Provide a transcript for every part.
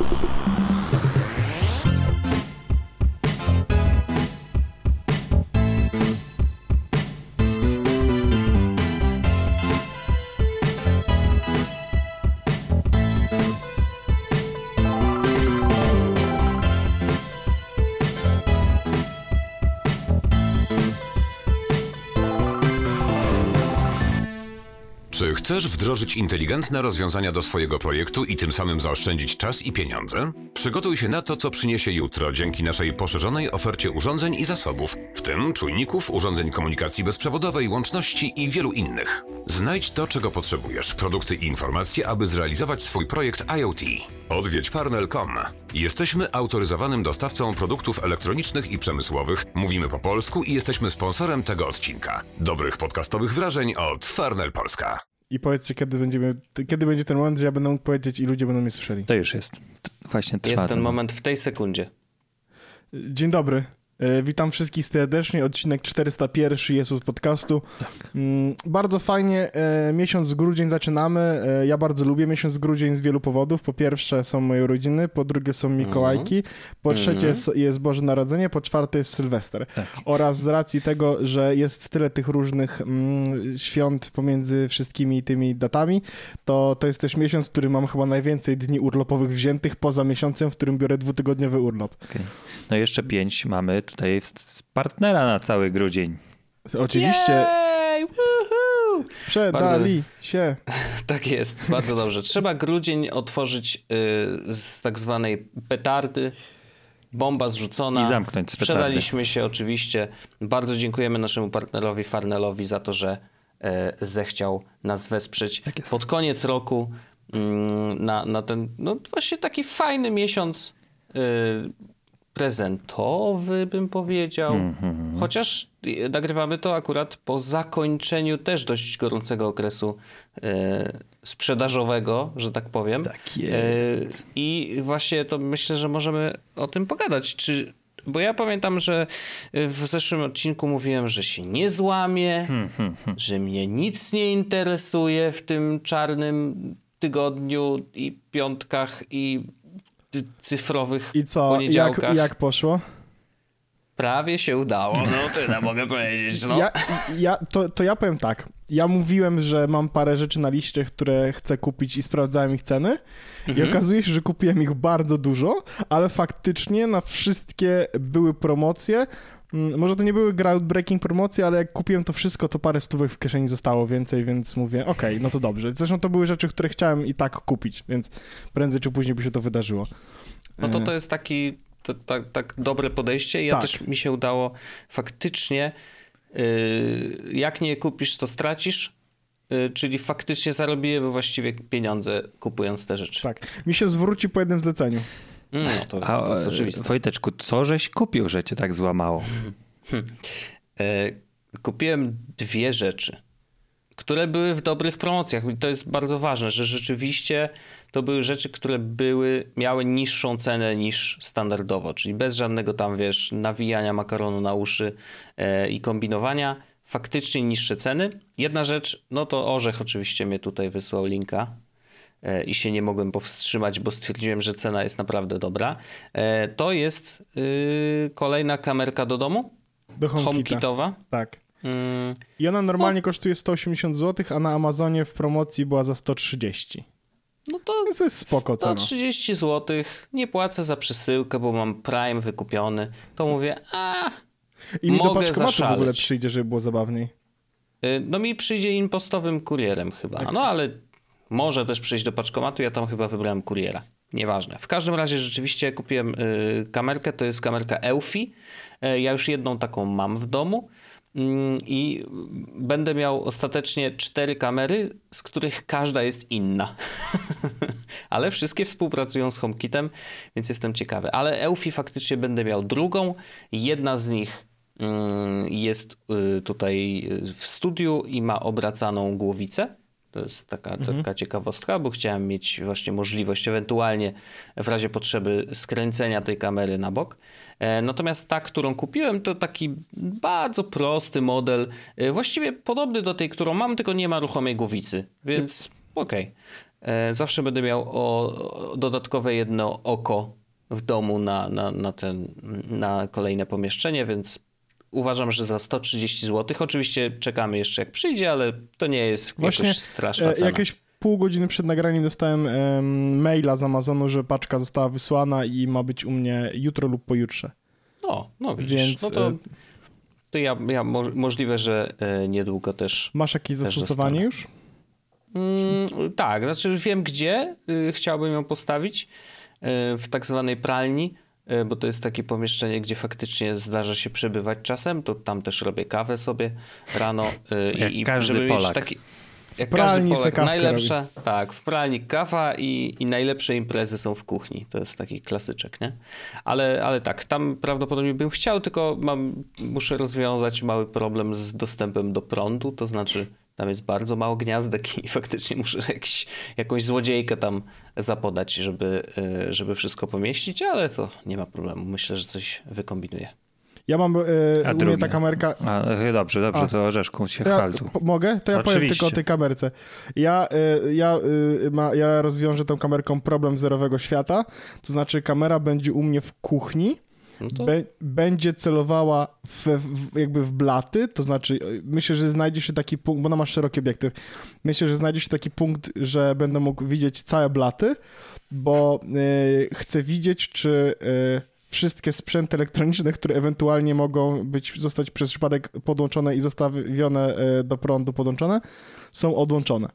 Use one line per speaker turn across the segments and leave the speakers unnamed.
Thank you. Czy chcesz wdrożyć inteligentne rozwiązania do swojego projektu i tym samym zaoszczędzić czas i pieniądze? Przygotuj się na to, co przyniesie jutro dzięki naszej poszerzonej ofercie urządzeń i zasobów, w tym czujników, urządzeń komunikacji bezprzewodowej, łączności i wielu innych. Znajdź to, czego potrzebujesz, produkty i informacje, aby zrealizować swój projekt IoT. Odwiedź farnel.com. Jesteśmy autoryzowanym dostawcą produktów elektronicznych i przemysłowych, mówimy po polsku i jesteśmy sponsorem tego odcinka. Dobrych podcastowych wrażeń od Farnel Polska.
I powiedzcie, kiedy, będziemy, kiedy będzie ten moment, że ja będę mógł powiedzieć i ludzie będą mnie słyszeli.
To już jest. Właśnie trwa
Jest ten moment w tej sekundzie.
Dzień dobry. E, Witam wszystkich serdecznie. Odcinek 401 jest od podcastu. Mm, Bardzo fajnie. e, Miesiąc grudzień zaczynamy. E, Ja bardzo lubię miesiąc grudzień z wielu powodów. Po pierwsze są moje urodziny, po drugie są Mikołajki, po trzecie jest- jest Boże Narodzenie, po czwarte jest Sylwester. Oraz z racji tego, że jest tyle tych różnych mm, świąt pomiędzy wszystkimi tymi datami, to to jest też miesiąc, w którym mam chyba najwięcej dni urlopowych wziętych poza miesiącem, w którym biorę dwutygodniowy urlop.
Okej. No jeszcze pięć mamy tutaj partnera na cały grudzień.
Oczywiście
woohoo!
sprzedali się.
Tak jest, bardzo dobrze. Trzeba grudzień otworzyć y, z tak zwanej petardy. Bomba zrzucona.
I zamknąć z petardy.
Sprzedaliśmy się oczywiście. Bardzo dziękujemy naszemu partnerowi Farnelowi za to, że e, zechciał nas wesprzeć
Tak jest.
pod koniec roku mm, na, na ten no właśnie taki fajny miesiąc y, prezentowy, bym powiedział.
Mhm,
Chociaż nagrywamy to akurat po zakończeniu też dość gorącego okresu e, sprzedażowego, że tak powiem.
Tak jest.
E, I właśnie to myślę, że możemy o tym pogadać. Czy, bo ja pamiętam, że w zeszłym odcinku mówiłem, że się nie złamie,
Hmm,
że mnie nic nie interesuje w tym czarnym tygodniu i piątkach i cyfrowych
I co, jak,
poniedziałkach.
jak poszło?
Prawie się udało, no tyle mogę powiedzieć. No.
Ja, ja, to, to ja powiem tak. Ja mówiłem, że mam parę rzeczy na liście, które chcę kupić i sprawdzałem ich ceny. I okazuje się, że kupiłem ich bardzo dużo, ale faktycznie na wszystkie były promocje. Mm, Może to nie były groundbreaking promocje, ale jak kupiłem to wszystko, to parę stówek w kieszeni zostało więcej, więc mówię, okej, no to dobrze. Zresztą to były rzeczy, które chciałem i tak kupić, więc prędzej czy później by się to wydarzyło.
No to to jest taki to, tak, tak dobre podejście. Ja
Tak.
też mi się udało faktycznie, yy, jak nie kupisz, to stracisz. Yy, czyli faktycznie zarobiłem właściwie pieniądze kupując te rzeczy.
Tak. Mi się zwróci po jednym zleceniu.
Mm, No to,
A
to jest oczywiste.
Wojteczku, co żeś kupił, że cię tak złamało?
E, kupiłem dwie rzeczy, które były w dobrych promocjach. I to jest bardzo ważne, że rzeczywiście to były rzeczy, które były, miały niższą cenę niż standardowo, czyli bez żadnego tam, wiesz, nawijania makaronu na uszy e, i kombinowania. Faktycznie niższe ceny. Jedna rzecz, no to Orzech oczywiście mnie tutaj wysłał linka i się nie mogłem powstrzymać, bo stwierdziłem, że cena jest naprawdę dobra. E, To jest y, kolejna kamerka do domu.
Do.
HomeKitowa.
Tak.
Mm,
I ona normalnie kosztuje 180 zł, a na Amazonie w promocji była za 130.
No to
Więc to jest spoko cena.
130 zł. Nie płacę za przesyłkę, bo mam Prime wykupiony. To mówię, a
I mi do
mogę
paczkomatu w ogóle przyjdzie, żeby było zabawniej.
y, no mi przyjdzie impostowym kurierem chyba.
Tak.
No ale może też przyjść do paczkomatu. Ja tam chyba wybrałem kuriera. Nieważne. W każdym razie rzeczywiście kupiłem y, kamerkę. To jest kamerka Eufy. Y, ja już jedną taką mam w domu. Mm, I będę miał ostatecznie cztery kamery, z których każda jest inna. Ale wszystkie współpracują z HomeKitem, więc jestem ciekawy. Ale Eufy faktycznie będę miał drugą. Jedna z nich mm, jest y, tutaj y, w studiu i ma obracaną głowicę. To jest taka, taka ciekawostka, bo chciałem mieć właśnie możliwość ewentualnie w razie potrzeby skręcenia tej kamery na bok. E, Natomiast ta, którą kupiłem, to taki bardzo prosty model, e, właściwie podobny do tej, którą mam, tylko nie ma ruchomej głowicy, więc okej. e, zawsze będę miał o, dodatkowe jedno oko w domu na, na, na, ten, na kolejne pomieszczenie, więc uważam, że za 130 zł. Oczywiście czekamy jeszcze jak przyjdzie, ale to nie jest
Właśnie,
jakoś straszna cena.
Jakieś pół godziny przed nagraniem dostałem em, maila z Amazonu, że paczka została wysłana i ma być u mnie jutro lub pojutrze.
No, no widzisz.
Więc
no to,
e,
to ja, ja mo możliwe, że e, niedługo też.
masz jakieś
Też
zastosowanie już?
Mm, tak, znaczy wiem gdzie y, chciałbym ją postawić. Y, w tak zwanej pralni, bo to jest takie pomieszczenie, gdzie faktycznie zdarza się przebywać czasem. To tam też robię kawę sobie rano. y,
Jak
i,
każdy
żeby mieć
Polak.
taki. Jak
pralni
każdy Polak. Najlepsza, tak, w pralni kawa i, i najlepsze imprezy są w kuchni. To jest taki klasyczek, nie? Ale, ale tak, tam prawdopodobnie bym chciał, tylko mam, muszę rozwiązać mały problem z dostępem do prądu, to znaczy tam jest bardzo mało gniazdek i faktycznie muszę jakiś, jakąś złodziejkę tam zapodać, żeby, y, żeby wszystko pomieścić, ale to nie ma problemu. Myślę, że coś wykombinuję.
Ja mam, e,
A
u mnie ta kamerka...
A, e, dobrze, dobrze,
A.
to Orzeszku się
Ja,
chwal tu.
mogę? To ja powiem
Oczywiście.
tylko o tej kamerce. Ja, y, ja, y, ma, ja rozwiążę tą kamerką problem zerowego świata, to znaczy kamera będzie u mnie w kuchni,
No
Be, będzie celowała w, w, jakby w blaty, to znaczy y, myślę, że znajdzie się taki punkt, bo ona ma szeroki obiektyw, myślę, że znajdzie się taki punkt, że będę mógł widzieć całe blaty, bo y, chcę widzieć, czy y, wszystkie sprzęty elektroniczne, które ewentualnie mogą być, zostać przez przypadek podłączone i zostawione do prądu podłączone, są odłączone.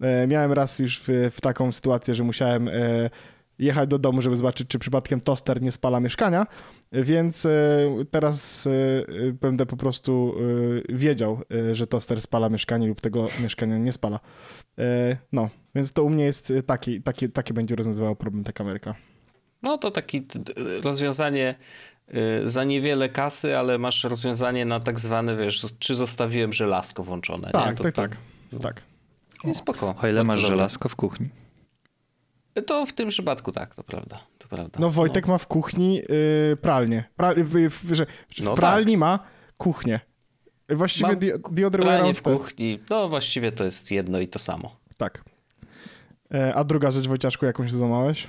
E, Miałem raz już w, w taką sytuację, że musiałem e, jechać do domu, żeby zobaczyć, czy przypadkiem toster nie spala mieszkania, więc e, teraz e, e, będę po prostu wiedział, że toster spala mieszkanie lub tego mieszkania nie spala. No, więc to u mnie jest taki, taki, takie będzie rozwiązywało problem ta kamerka.
No to taki t- t- rozwiązanie za niewiele kasy, ale masz rozwiązanie na tak zwane, wiesz, czy zostawiłem żelazko włączone. nie?
Tak,
to,
tak,
to,
tak, tak.
I spoko.
O ile masz żelazko w kuchni.
To w tym przypadku tak, to prawda. To prawda.
No Wojtek ma w kuchni y, pralnię. Pra, w, w, że w
No
pralni ma kuchnię. Właściwie
Mam
the, the other way
Pranie
around.
w kuchni, no właściwie to jest jedno i to samo.
Tak. E, A druga rzecz, Wojciaszku, jaką się złamałeś?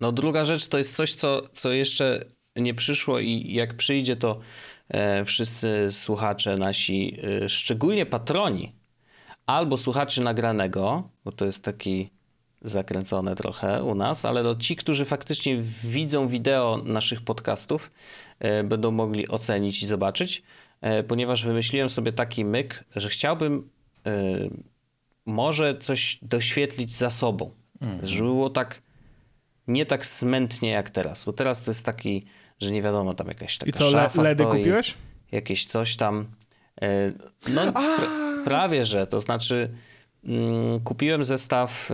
No druga rzecz to jest coś, co, co jeszcze nie przyszło i jak przyjdzie, to e, wszyscy słuchacze nasi, e, szczególnie patroni, albo słuchacze nagranego, bo to jest taki zakręcone trochę u nas, ale no ci, którzy faktycznie widzą wideo naszych podcastów, e, będą mogli ocenić i zobaczyć, e, ponieważ wymyśliłem sobie taki myk, że chciałbym e, może coś doświetlić za sobą, żeby było tak nie tak smętnie jak teraz, bo teraz to jest taki, że nie wiadomo, tam jakaś taka
I co,
szafa
LEDy
stoi,
kupiłeś?
jakieś coś tam. No, pra, prawie że. To znaczy, kupiłem zestaw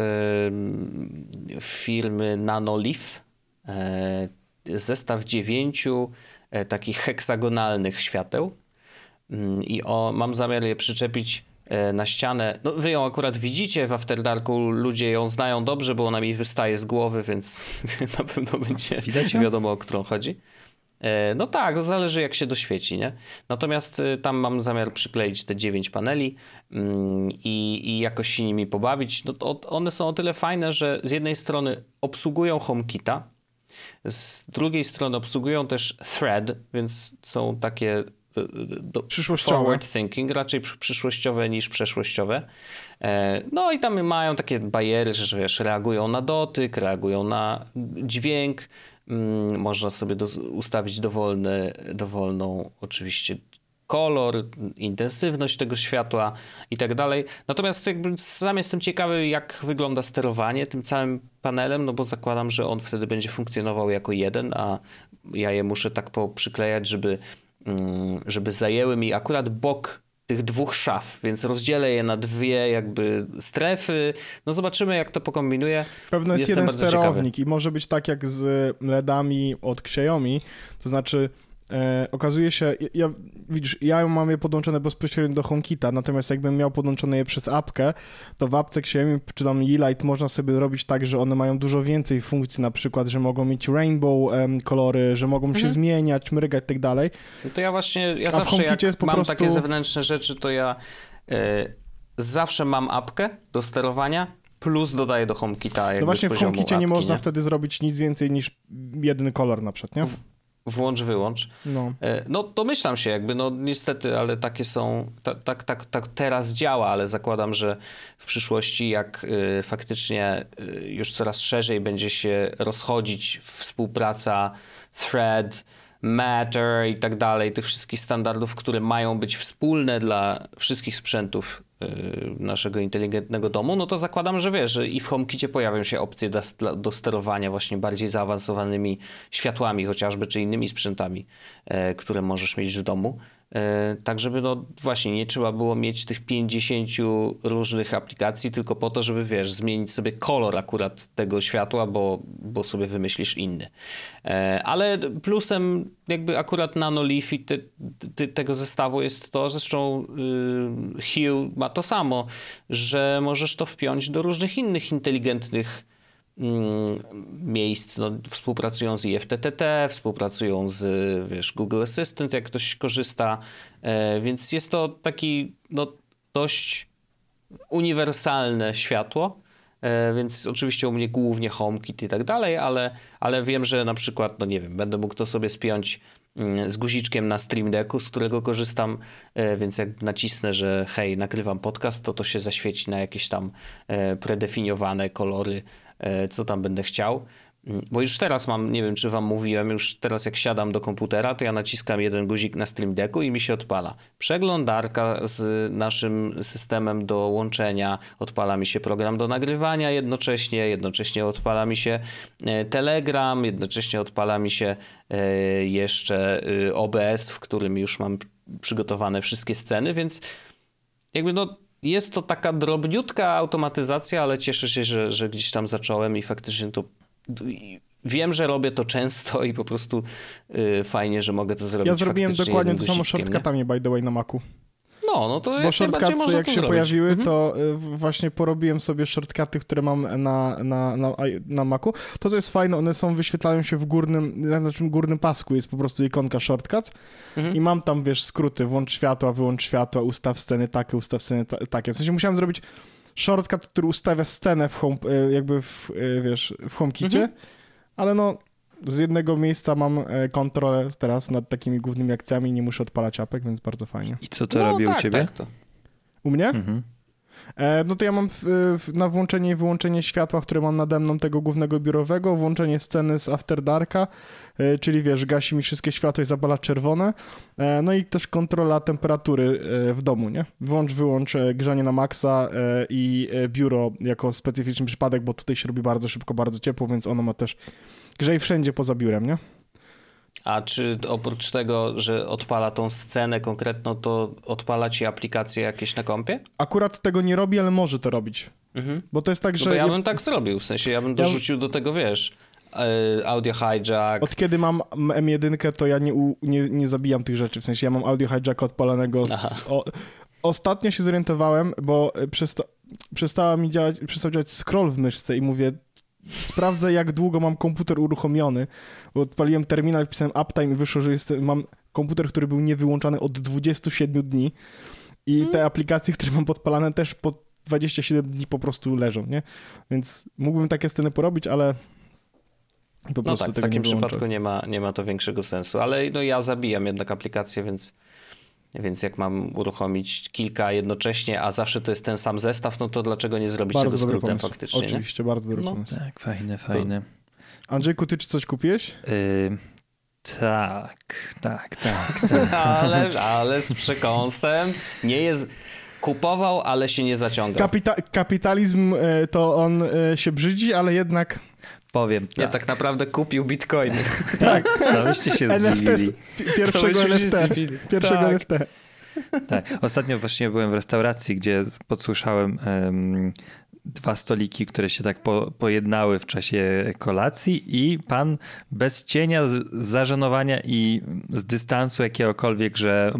firmy Nanolith. E, zestaw dziewięciu e, takich heksagonalnych świateł. Mm, I o, mam zamiar je przyczepić e, na ścianę. No, wy ją akurat widzicie w After Darku, ludzie ją znają dobrze, bo ona mi wystaje z głowy, więc na pewno będzie wiadomo, o którą chodzi. E, No tak, zależy jak się doświeci, nie? Natomiast e, tam mam zamiar przykleić te 9 paneli mm, i, i jakoś się nimi pobawić. No to one są o tyle fajne, że z jednej strony obsługują HomeKita, z drugiej strony obsługują też Thread, więc są takie e, do,
Przyszłościowe.
forward thinking, raczej przy- przyszłościowe niż przeszłościowe. No i tam mają takie bariery, że wiesz, reagują na dotyk, reagują na dźwięk. Mm, Można sobie do, ustawić dowolny, dowolną oczywiście kolor, intensywność tego światła i tak dalej. Natomiast jakby sam jestem ciekawy, jak wygląda sterowanie tym całym panelem, no bo zakładam, że on wtedy będzie funkcjonował jako jeden, a ja je muszę tak poprzyklejać, żeby, mm, żeby zajęły mi akurat bok tych dwóch szaf, więc rozdzielę je na dwie jakby strefy. No zobaczymy, jak to pokombinuję.
Pewno jest
Jestem
jeden sterownik i może być tak jak z LEDami od Xiaomi, to znaczy e, okazuje się, ja- ja, widzisz, ja mam je podłączone bezpośrednio do HomeKita, natomiast jakbym miał podłączone je przez apkę, to w apce Xiaomi czy tam Yeelight można sobie robić tak, że one mają dużo więcej funkcji, na przykład, że mogą mieć rainbow em, kolory, że mogą się zmieniać, mrygać i tak dalej.
No to ja właśnie, ja
w
zawsze jak mam
prostu-
takie zewnętrzne rzeczy, to ja e, zawsze mam apkę do sterowania, plus dodaje do HomeKita
No właśnie w HomeKicie nie można wtedy zrobić nic więcej niż jeden kolor na przykład, nie?
Włącz, wyłącz.
No.
E, No domyślam się jakby, no niestety, ale takie są, tak, tak, tak, tak teraz działa, ale zakładam, że w przyszłości jak y, faktycznie y, już coraz szerzej będzie się rozchodzić współpraca Thread, Matter i tak dalej, tych wszystkich standardów, które mają być wspólne dla wszystkich sprzętów y, naszego inteligentnego domu, no to zakładam, że wiesz, że i w HomeKicie pojawią się opcje do, do sterowania właśnie bardziej zaawansowanymi światłami chociażby, czy innymi sprzętami, e, które możesz mieć w domu. E, Tak, żeby no właśnie nie trzeba było mieć tych 50 różnych aplikacji tylko po to, żeby wiesz, zmienić sobie kolor akurat tego światła, bo, bo sobie wymyślisz inny. E, Ale plusem jakby akurat Nano Leaf i te, te, tego zestawu jest to, zresztą y, Hue ma to samo, że możesz to wpiąć do różnych innych inteligentnych miejsc, no, współpracują z IFTTT, współpracują z wiesz, Google Assistant, jak ktoś korzysta, e, więc jest to taki no, dość uniwersalne światło, e, więc oczywiście u mnie głównie HomeKit i tak dalej, ale, ale wiem, że na przykład, no nie wiem, będę mógł to sobie spiąć mm, z guziczkiem na Stream Decku, z którego korzystam, e, więc jak nacisnę, że hej, nagrywam podcast, to to się zaświeci na jakieś tam predefiniowane kolory, co tam będę chciał. Mm, Bo już teraz mam, nie wiem czy wam mówiłem, już teraz jak siadam do komputera, to ja naciskam jeden guzik na Stream Decku i mi się odpala. Przeglądarka z naszym systemem do łączenia, odpala mi się program do nagrywania jednocześnie, jednocześnie odpala mi się e, Telegram, jednocześnie odpala mi się e, jeszcze e, OBS, w którym już mam przygotowane wszystkie sceny, więc jakby no jest to taka drobniutka automatyzacja, ale cieszę się, że, że gdzieś tam zacząłem i faktycznie to wiem, że robię to często i po prostu y, fajnie, że mogę to zrobić
Ja zrobiłem dokładnie to samo shortcutami, by the way, na Macu.
No, no to
Bo shortcutsy jak się
zrobić.
pojawiły,
Mhm.
to y, właśnie porobiłem sobie shortcuty, które mam na, na, na, na Macu. To, co jest fajne, one są, wyświetlają się w górnym, na naszym górnym pasku jest po prostu ikonka shortcuts
Mhm.
i mam tam, wiesz, skróty, włącz światła, wyłącz światła, ustaw sceny takie, ustaw sceny ta, takie. W sensie musiałem zrobić shortcut, który ustawia scenę w home, y, jakby w, y, wiesz, w HomeKicie,
Mhm.
ale no z jednego miejsca mam e, kontrolę teraz nad takimi głównymi akcjami, nie muszę odpalać apek, więc bardzo fajnie.
I co to
no,
robi
tak,
u ciebie?
Tak, to.
U mnie?
Mhm.
E, no to ja mam na włączenie i wyłączenie światła, które mam nade mną tego głównego biurowego, włączenie sceny z After Darka, e, czyli wiesz, gasi mi wszystkie światła i zapala czerwone, no i też kontrola temperatury w domu, nie? Włącz, wyłącz grzanie na maksa i biuro jako specyficzny przypadek, bo tutaj się robi bardzo szybko, bardzo ciepło, więc ono ma też grzej wszędzie poza biurem, nie?
A czy oprócz tego, że odpala tą scenę konkretną, to odpala ci aplikacje jakieś na kompie?
Akurat tego nie robi, ale może to robić.
Mhm.
Bo to jest tak,
No
że
bo ja
ja-
bym tak zrobił, w sensie ja bym dorzucił do tego, wiesz, e, audio hijack,
Od kiedy mam M1, to ja nie, u, nie, nie zabijam tych rzeczy. W sensie ja mam audio hijack odpalonego.
Aha.
Z, o, ostatnio się zorientowałem, bo e, przesta, przestała mi działać, przestał działać scroll w myszce i mówię, sprawdzę jak długo mam komputer uruchomiony. Bo odpaliłem terminal, wpisałem uptime i wyszło, że jest, mam komputer, który był niewyłączany od 27 dni i
Hmm.
te aplikacje, które mam podpalane też po 27 dni po prostu leżą, nie? Więc mógłbym takie sceny porobić, ale po
No
prostu
tak, w takim
nie
przypadku nie ma, nie ma to większego sensu, ale no ja zabijam jednak aplikację, więc, więc jak mam uruchomić kilka jednocześnie, a zawsze to jest ten sam zestaw, no to dlaczego nie zrobić tego
Bardzo dobry
skrótem
pomysł.
faktycznie, nie?
Oczywiście, bardzo dobry
No.
pomysł.
Tak, fajne, fajne.
Andrzejku, ty czy coś kupiłeś?
Y, tak, tak, tak, tak.
ale, ale z przekąsem nie jest... Kupował, ale się nie zaciągał.
Kapita- kapitalizm e, to on e, się brzydzi, ale jednak
Powiem tak.
tak naprawdę kupił bitcoiny.
To byście się zdziwili.
pi- pierwszego
się
NFT. Pierwszego
Tak.
NFT.
Tak. Ostatnio właśnie byłem w restauracji, gdzie podsłyszałem em, dwa stoliki, które się tak po, pojednały w czasie kolacji i pan bez cienia z, zażenowania i z dystansu jakiegokolwiek, że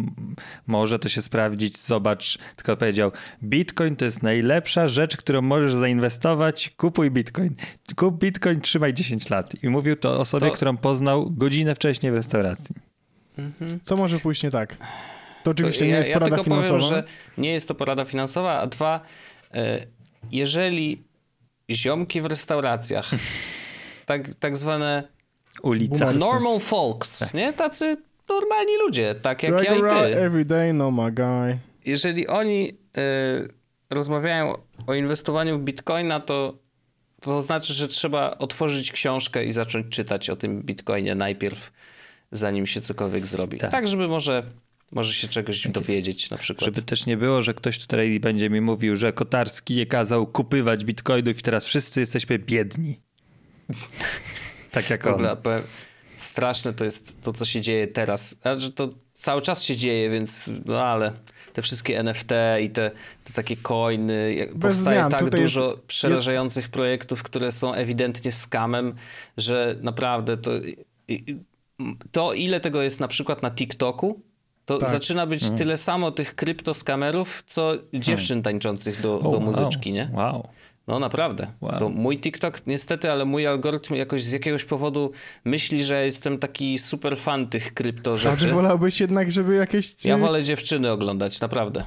może to się sprawdzić, zobacz, tylko powiedział Bitcoin to jest najlepsza rzecz, którą możesz zainwestować, kupuj Bitcoin. Kup Bitcoin, trzymaj 10 lat. I mówił to osobie,
To-
którą poznał godzinę wcześniej w restauracji.
Co może pójść nie tak? To oczywiście nie
ja,
jest
ja
porada
tylko
finansowa.
powiem, że nie jest to porada finansowa, a dwa, e, jeżeli ziomki w restauracjach. Tak, tak zwane
Ulica.
Normal folks, nie? Tacy normalni ludzie, tak jak ja i
Regular,
ty.
every day, no my guy.
Jeżeli oni y, rozmawiają o inwestowaniu w bitcoina, to, to znaczy, że trzeba otworzyć książkę i zacząć czytać o tym bitcoinie najpierw, zanim się cokolwiek zrobi.
Tak.
Tak, żeby może, może się czegoś dowiedzieć na przykład.
Żeby też nie było, że ktoś tutaj będzie mi mówił, że Kotarski nie kazał kupywać bitcoinów i teraz wszyscy jesteśmy biedni. tak jak on.
straszne to jest to, co się dzieje teraz. Znaczy, to cały czas się dzieje, więc no ale te wszystkie NFT i te, te takie coiny, jak- powstaje
zmian.
tak
Tutaj jest-
dużo przerażających projektów, które są ewidentnie skamem, że naprawdę to, to ile tego jest na przykład na TikToku, to
Tak.
zaczyna być tyle samo tych kryptoskamerów, co dziewczyn tańczących do, do
O,
muzyczki, nie?
Wow.
No naprawdę.
Wow.
To mój TikTok niestety, ale mój algorytm jakoś z jakiegoś powodu myśli, że jestem taki super fan tych krypto
A ty
rzeczy.
wolałbyś jednak, żeby jakieś...
Ja wolę dziewczyny oglądać, naprawdę.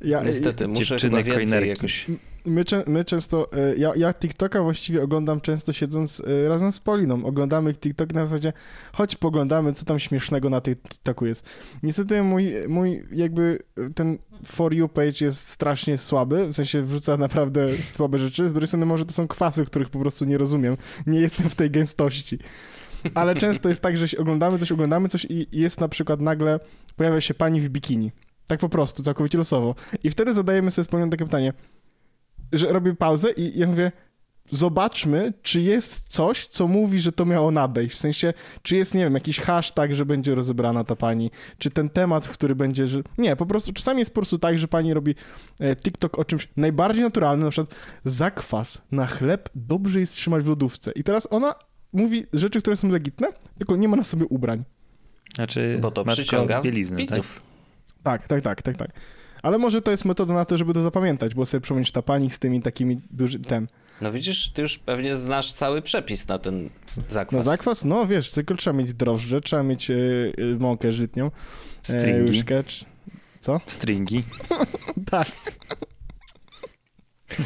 Ja,
Niestety, muszę
dziewczyny
chyba więcej
coinerki.
jakoś...
My, my często, e, ja, ja TikToka właściwie oglądam często siedząc e, razem z Poliną. Oglądamy TikTok na zasadzie, chodź poglądamy, co tam śmiesznego na tej TikToku jest. Niestety mój, mój jakby e, ten For You page jest strasznie słaby, w sensie wrzuca naprawdę słabe rzeczy. Z drugiej strony może to są kwasy, których po prostu nie rozumiem. Nie jestem w tej gęstości. Ale często jest tak, że oglądamy coś, oglądamy coś i jest na przykład nagle, pojawia się pani w bikini. Tak po prostu, całkowicie losowo. I wtedy zadajemy sobie wspólnie takie pytanie, że robię pauzę i ja mówię, zobaczmy, czy jest coś, co mówi, że to miało nadejść. W sensie, czy jest, nie wiem, jakiś hashtag, że będzie rozebrana ta pani, czy ten temat, który będzie, że... Nie, po prostu czasami jest po prostu tak, że pani robi e, TikTok o czymś najbardziej naturalnym, na przykład zakwas na chleb dobrze jest trzymać w lodówce. I teraz ona mówi rzeczy, które są legitne, tylko nie ma na sobie ubrań.
Znaczy,
Bo to przyciąga
bieliznę, tak?
widzów.
Tak, tak, tak, tak, tak. Ale może to jest metoda na to, żeby to zapamiętać, bo sobie przypomnieć ta pani z tymi takimi duży, ten...
No widzisz, ty już pewnie znasz cały przepis na ten zakwas.
Na zakwas? No wiesz, tylko trzeba mieć drożdże, trzeba mieć y, y, mąkę żytnią, e,
Stringi.
łyżkę, czy- co?
Stringi.
Tak.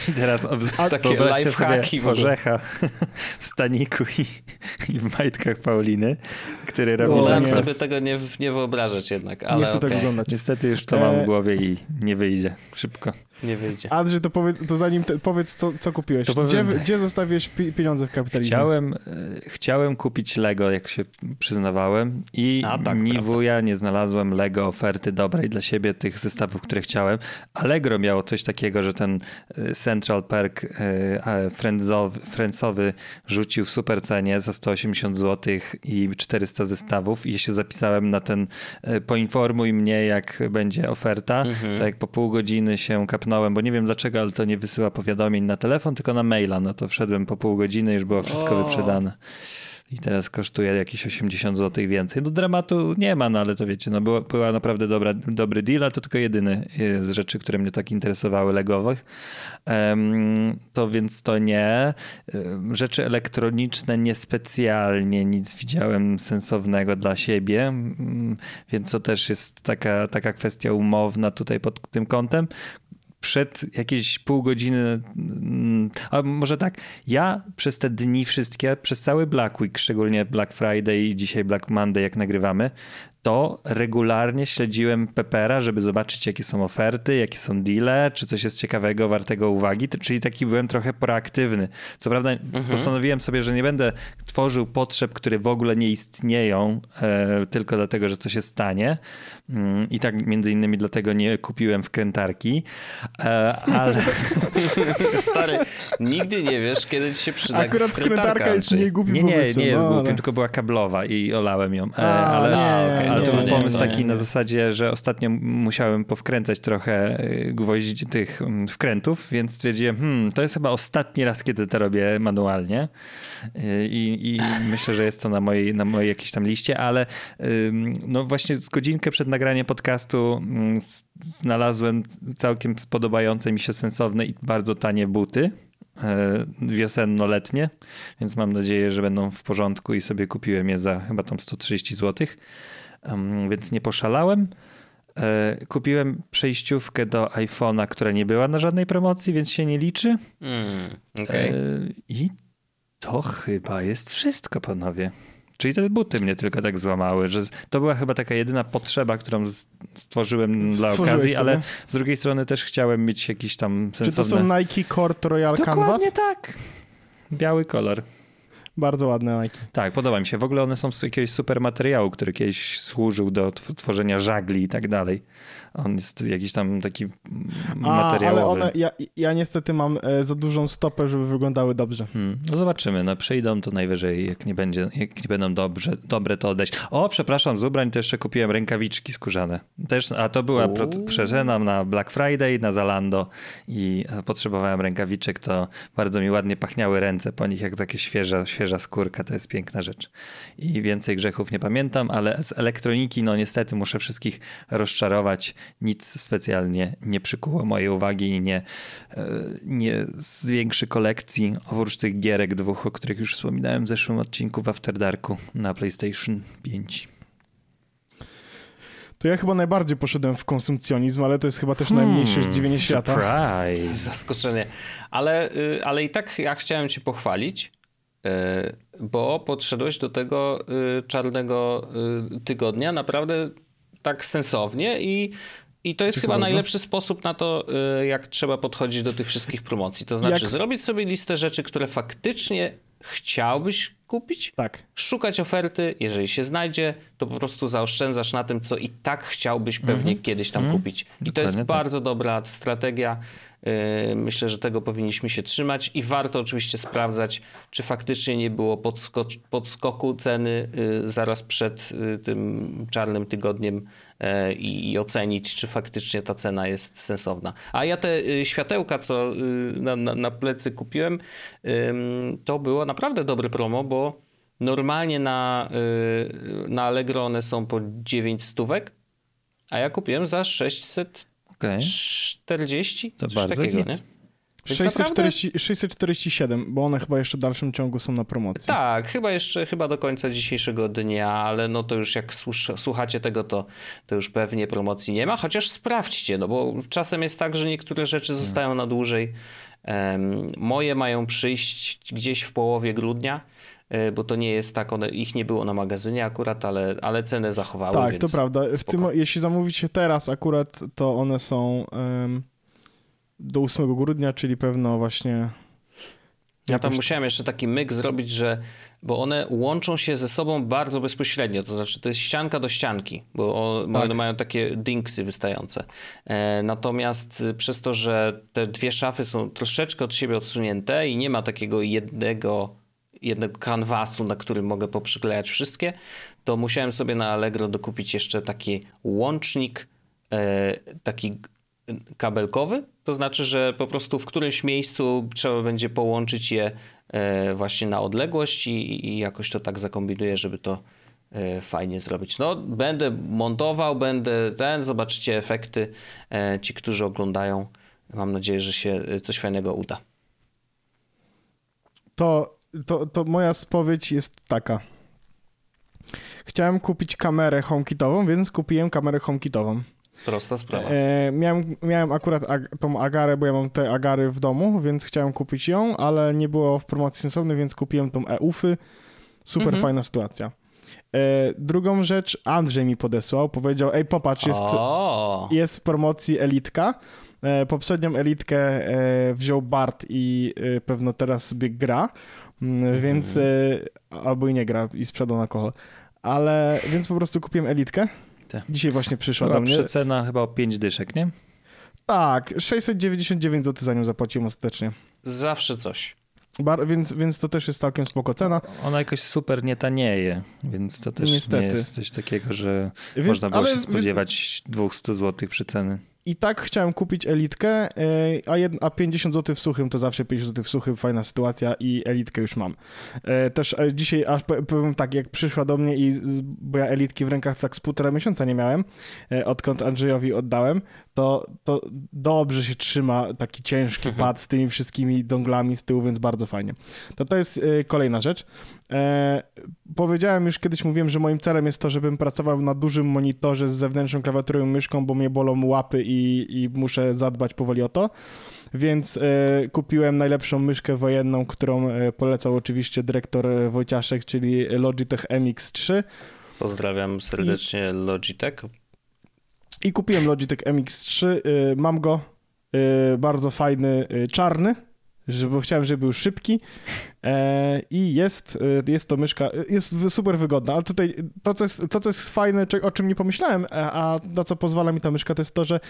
I teraz ob-
A
takie lifehacki w
orzecha w staniku i, i w majtkach Pauliny, który robi zakwas.
sobie tego nie, nie wyobrażać jednak, ale
nie chcę tego
okej,
oglądać.
Niestety już to mam
E,
w głowie i nie wyjdzie szybko.
Nie wyjdzie.
Andrzej, to powiedz, to zanim, te, powiedz, co, co kupiłeś.
To powiem-
Gdzie, gdzie zostawiłeś pi pieniądze w kapitalizmie?
Chciałem, e, chciałem kupić Lego, jak się przyznawałem i
A, tak,
ni
prawda.
wuja nie znalazłem Lego oferty dobrej dla siebie, tych zestawów, które chciałem. Allegro miało coś takiego, że ten e, Central Perk e, friendsowy, friendsowy rzucił w super cenie za 180 zł i 400 zestawów i się zapisałem na ten poinformuj mnie, jak będzie oferta.
Mhm.
Tak jak po pół godziny się kapnąłem, bo nie wiem dlaczego, ale to nie wysyła powiadomień na telefon, tylko na maila. No to wszedłem po pół godziny, już było wszystko
O.
wyprzedane. I teraz kosztuje jakieś 80 zł więcej. No dramatu nie ma, no ale to wiecie, no była, była naprawdę dobra, dobry deal, a to tylko jedyny e, z rzeczy, które mnie tak interesowały legowych. Em, to więc to nie. Em, Rzeczy elektroniczne niespecjalnie nic widziałem sensownego dla siebie, Mm, więc to też jest taka, taka kwestia umowna tutaj pod tym kątem przed jakieś pół godziny, a może tak, ja przez te dni wszystkie, przez cały Black Week, szczególnie Black Friday i dzisiaj Black Monday, jak nagrywamy, to regularnie śledziłem Pepera, żeby zobaczyć, jakie są oferty, jakie są deale, czy coś jest ciekawego, wartego uwagi, to- czyli taki byłem trochę proaktywny. Co prawda postanowiłem sobie, że nie będę tworzył potrzeb, które w ogóle nie istnieją, e, tylko dlatego, że coś się stanie. Mm, I tak między innymi dlatego nie kupiłem wkrętarki, e, ale...
Stary, nigdy nie wiesz, kiedy ci się przyda
Akurat
wkrętarka,
wkrętarka jest
Andrzej.
niegłupim
Nie, nie, nie jest
no,
głupim,
ale-
tylko była kablowa i olałem ją. E,
A,
ale
nie,
okej,
ale to był pomysł taki
nie.
na zasadzie, że ostatnio musiałem powkręcać trochę y, gwoździ tych mm, wkrętów, więc stwierdziłem, hmm, to jest chyba ostatni raz, kiedy to robię manualnie Y, i, i myślę, że jest to na mojej, na mojej jakiejś tam liście, ale no właśnie z godzinkę przed nagraniem podcastu mm, znalazłem całkiem spodobające mi się sensowne i bardzo tanie buty e, wiosenno-letnie, więc mam nadzieję, że będą w porządku i sobie kupiłem je za chyba tam 130 zł, Więc nie poszalałem. E, kupiłem przejściówkę do iPhone'a, która nie była na żadnej promocji, więc się nie liczy.
Mm, okej.
E, I to chyba jest wszystko, panowie. Czyli te buty mnie tylko tak złamały, że to była chyba taka jedyna potrzeba, którą stworzyłem dla
Stworzyłeś
okazji, ale
sobie.
z drugiej strony też chciałem mieć jakiś tam
Czy to
sensowny...
są Nike Court Royal
Dokładnie
Canvas?
tak. Biały kolor.
Bardzo ładne Nike.
Tak, podoba mi się. W ogóle one są z jakiegoś super materiału, który kiedyś służył do tw- tworzenia żagli i tak dalej. On jest jakiś tam taki mm,
A,
materiałowy.
ale one, ja, ja niestety mam e, za dużą stopę, żeby wyglądały dobrze.
Hmm, no zobaczymy, no przyjdą to najwyżej, jak nie, będzie, jak nie będą dobrze, dobre, to oddać. O, przepraszam, z ubrań to jeszcze kupiłem rękawiczki skórzane. Też, a to była przecena na Black Friday, na Zalando i e, potrzebowałem rękawiczek, to bardzo mi ładnie pachniały ręce po nich, jak takie świeża, świeża skórka, to jest piękna rzecz. I więcej grzechów nie pamiętam, ale z elektroniki, no niestety muszę wszystkich rozczarować. Nic specjalnie nie przykuło mojej uwagi i nie, e, nie zwiększy kolekcji, oprócz tych gierek dwóch, o których już wspominałem w zeszłym odcinku w After Darku na PlayStation 5.
To ja chyba najbardziej poszedłem w konsumpcjonizm, ale to jest chyba też najmniejsze zdziwienie świata.
Surprise!
Zaskoczenie. Ale, y, ale i tak ja chciałem cię pochwalić, y, bo podszedłeś do tego y, czarnego tygodnia naprawdę tak sensownie i i to jest chyba
bardzo.
najlepszy sposób na to, y, jak trzeba podchodzić do tych wszystkich promocji. To znaczy,
Jak-
zrobić sobie listę rzeczy, które faktycznie chciałbyś kupić,
Tak.
szukać oferty, jeżeli się znajdzie, to po prostu zaoszczędzasz na tym, co i tak chciałbyś pewnie kiedyś tam kupić. I to jest
Mhm. Dokładnie tak.
bardzo dobra strategia. Yy, Myślę, że tego powinniśmy się trzymać i warto oczywiście sprawdzać, czy faktycznie nie było podskocz- podskoku ceny yy, zaraz przed yy, tym czarnym tygodniem i i ocenić, czy faktycznie ta cena jest sensowna. A ja te yy, światełka, co yy, na, na, na plecy kupiłem, to było naprawdę dobre promo, bo normalnie na, yy, na Allegro one są po 9 stówek, a ja kupiłem za 640,
Okej. To bardzo
takiego, nie? Więc naprawdę-
640, 647, bo one chyba jeszcze w dalszym ciągu są na promocji.
Tak, chyba jeszcze, chyba do końca dzisiejszego dnia, ale no to już jak słuchacie tego, to, to już pewnie promocji nie ma, chociaż sprawdźcie, no bo czasem jest tak, że niektóre rzeczy zostają na dłużej. Em, moje mają przyjść gdzieś w połowie grudnia, e, bo to nie jest tak, one, ich nie było na magazynie akurat, ale, ale cenę zachowały,
Tak, to prawda. W tym, jeśli zamówicie teraz akurat, to one są em, do 8 grudnia, czyli pewno właśnie...
Ja tam musiałem jeszcze taki myk zrobić, że bo one łączą się ze sobą bardzo bezpośrednio, to znaczy to jest ścianka do ścianki, bo o-
Tak.
one mają takie dinksy wystające. E, natomiast y, przez to, że te dwie szafy są troszeczkę od siebie odsunięte i nie ma takiego jednego jednego kanwasu, na którym mogę poprzyklejać wszystkie, to musiałem sobie na Allegro dokupić jeszcze taki łącznik, e, taki kabelkowy, to znaczy, że po prostu w którymś miejscu trzeba będzie połączyć je e, właśnie na odległość i, i jakoś to tak zakombinuję, żeby to e, fajnie zrobić. No, będę montował, będę ten, zobaczycie efekty e, ci, którzy oglądają. Mam nadzieję, że się coś fajnego uda.
To, to, to moja spowiedź jest taka. Chciałem kupić kamerę HomeKitową, więc kupiłem kamerę HomeKitową.
Prosta sprawa.
E, miałem, miałem akurat ag- tą agarę, bo ja mam te agary w domu, więc chciałem kupić ją, ale nie było w promocji sensownej, więc kupiłem tą EUFy. Super
Mhm.
fajna sytuacja. E, drugą rzecz Andrzej mi podesłał, powiedział, ej popatrz, jest,
O,
jest w promocji Elitka. E, poprzednią Elitkę e, wziął Bart i e, pewno teraz sobie gra, mm, więc e, albo i nie gra i sprzedał na alkohol. Ale, więc po prostu kupiłem Elitkę.
Tak.
Dzisiaj właśnie przyszła
Była
do mnie.
przecena chyba o 5 dyszek, nie?
Tak, 699 zł za nią zapłaciłem ostatecznie.
zawsze coś.
Bar, więc, więc to też jest całkiem spoko cena.
Ona jakoś super nie tanieje, więc to też
Niestety.
nie jest coś takiego, że
Więc,
można było
ale,
się
więc-
spodziewać 200 zł przeceny.
I tak chciałem kupić elitkę, e, a, jed, a 50 zł w suchym to zawsze 50 zł w suchym, fajna sytuacja i elitkę już mam. E, też e, dzisiaj aż powiem tak, jak przyszła do mnie i bo ja elitki w rękach tak z półtora miesiąca nie miałem, odkąd Andrzejowi oddałem, to, to dobrze się trzyma taki ciężki mhm. pad z tymi wszystkimi donglami z tyłu, więc bardzo fajnie. To to jest kolejna rzecz. E, powiedziałem już kiedyś, mówiłem, że moim celem jest to, żebym pracował na dużym monitorze z zewnętrzną klawiaturą i myszką, bo mnie bolą łapy i, i muszę zadbać powoli o to. Więc e, kupiłem najlepszą myszkę wojenną, którą e, polecał oczywiście dyrektor e, Wojciaszek, czyli Logitech MX3.
Pozdrawiam serdecznie I, Logitech.
I kupiłem Logitech MX3. E, mam go. Bardzo fajny, czarny żeby, bo chciałem, żeby był szybki e, i jest, e, jest to myszka, jest super wygodna, ale tutaj to, co jest, to, co jest fajne, o czym nie pomyślałem, a, e, a na co pozwala mi ta myszka, to jest to, że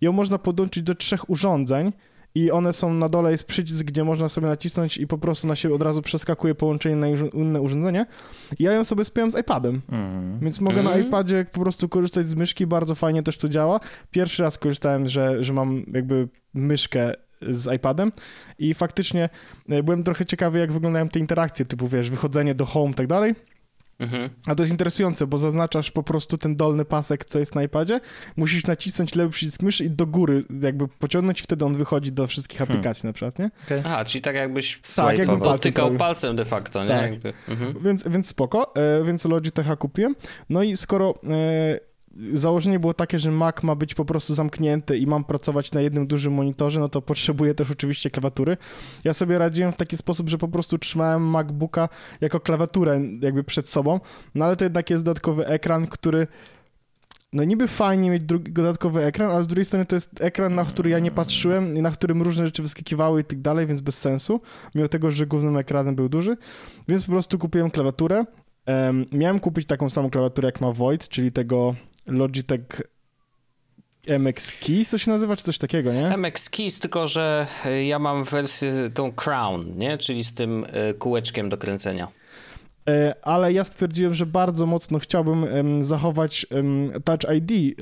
ją można podłączyć do trzech urządzeń, i one są na dole, jest przycisk, gdzie można sobie nacisnąć i po prostu na siebie od razu przeskakuje połączenie na inne urządzenie. I ja ją sobie spiąłem z iPadem, mm. więc mogę mm. na mhm. iPadzie po prostu korzystać z myszki, bardzo fajnie też to działa. Pierwszy raz korzystałem, że, że mam jakby myszkę z iPadem i faktycznie e, byłem trochę ciekawy, jak wyglądają te interakcje, typu wiesz, wychodzenie do home i tak dalej. Mhm. A to jest interesujące, bo zaznaczasz po prostu ten dolny pasek, co jest na iPadzie, musisz nacisnąć lewy przycisk myszy i do góry jakby pociągnąć i wtedy on wychodzi do wszystkich hmm. aplikacji na przykład, nie?
Okay. Aha, czyli tak jakbyś tak, jakbym dotykał palcem, palcem de facto, nie? Tak.
Mhm. Więc, więc spoko, e, więc Logitecha kupiłem. No i skoro e, założenie było takie, że Mac ma być po prostu zamknięty i mam pracować na jednym dużym monitorze, no to potrzebuję też oczywiście klawiatury. Ja sobie radziłem w taki sposób, że po prostu trzymałem MacBooka jako klawiaturę jakby przed sobą, no ale to jednak jest dodatkowy ekran, który no niby fajnie mieć drugi, dodatkowy ekran, ale z drugiej strony to jest ekran, na który ja nie patrzyłem i na którym różne rzeczy wyskakiwały i tak dalej, więc bez sensu, mimo tego, że głównym ekranem był duży, więc po prostu kupiłem klawiaturę. Um, miałem kupić taką samą klawiaturę, jak ma Void, czyli tego Logitech MX Keys to się nazywa, czy coś takiego, nie?
MX Keys, tylko że e, ja mam wersję tą Crown, nie? Czyli z tym e, kółeczkiem do kręcenia.
E, ale ja stwierdziłem, że bardzo mocno chciałbym zachować Touch ID,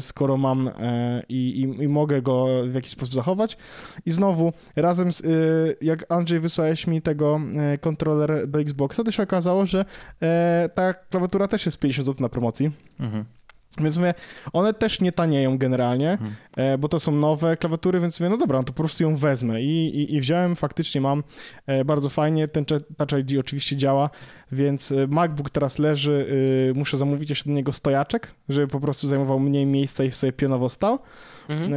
skoro mam i, i, i, mogę go w jakiś sposób zachować. I znowu, razem z, jak Andrzej wysłałeś mi tego kontroler do Xboxa, to się okazało, że ta klawiatura też jest 50 zł na promocji. Mhm. Więc mówię, one też nie tanieją generalnie, hmm. bo to są nowe klawiatury, więc mówię, no dobra, no to po prostu ją wezmę I, i, i wziąłem, faktycznie mam e, bardzo fajnie, ten Touch ID oczywiście działa, więc e, MacBook teraz leży, muszę zamówić jeszcze do niego stojaczek, żeby po prostu zajmował mniej miejsca i sobie pionowo stał. Mhm.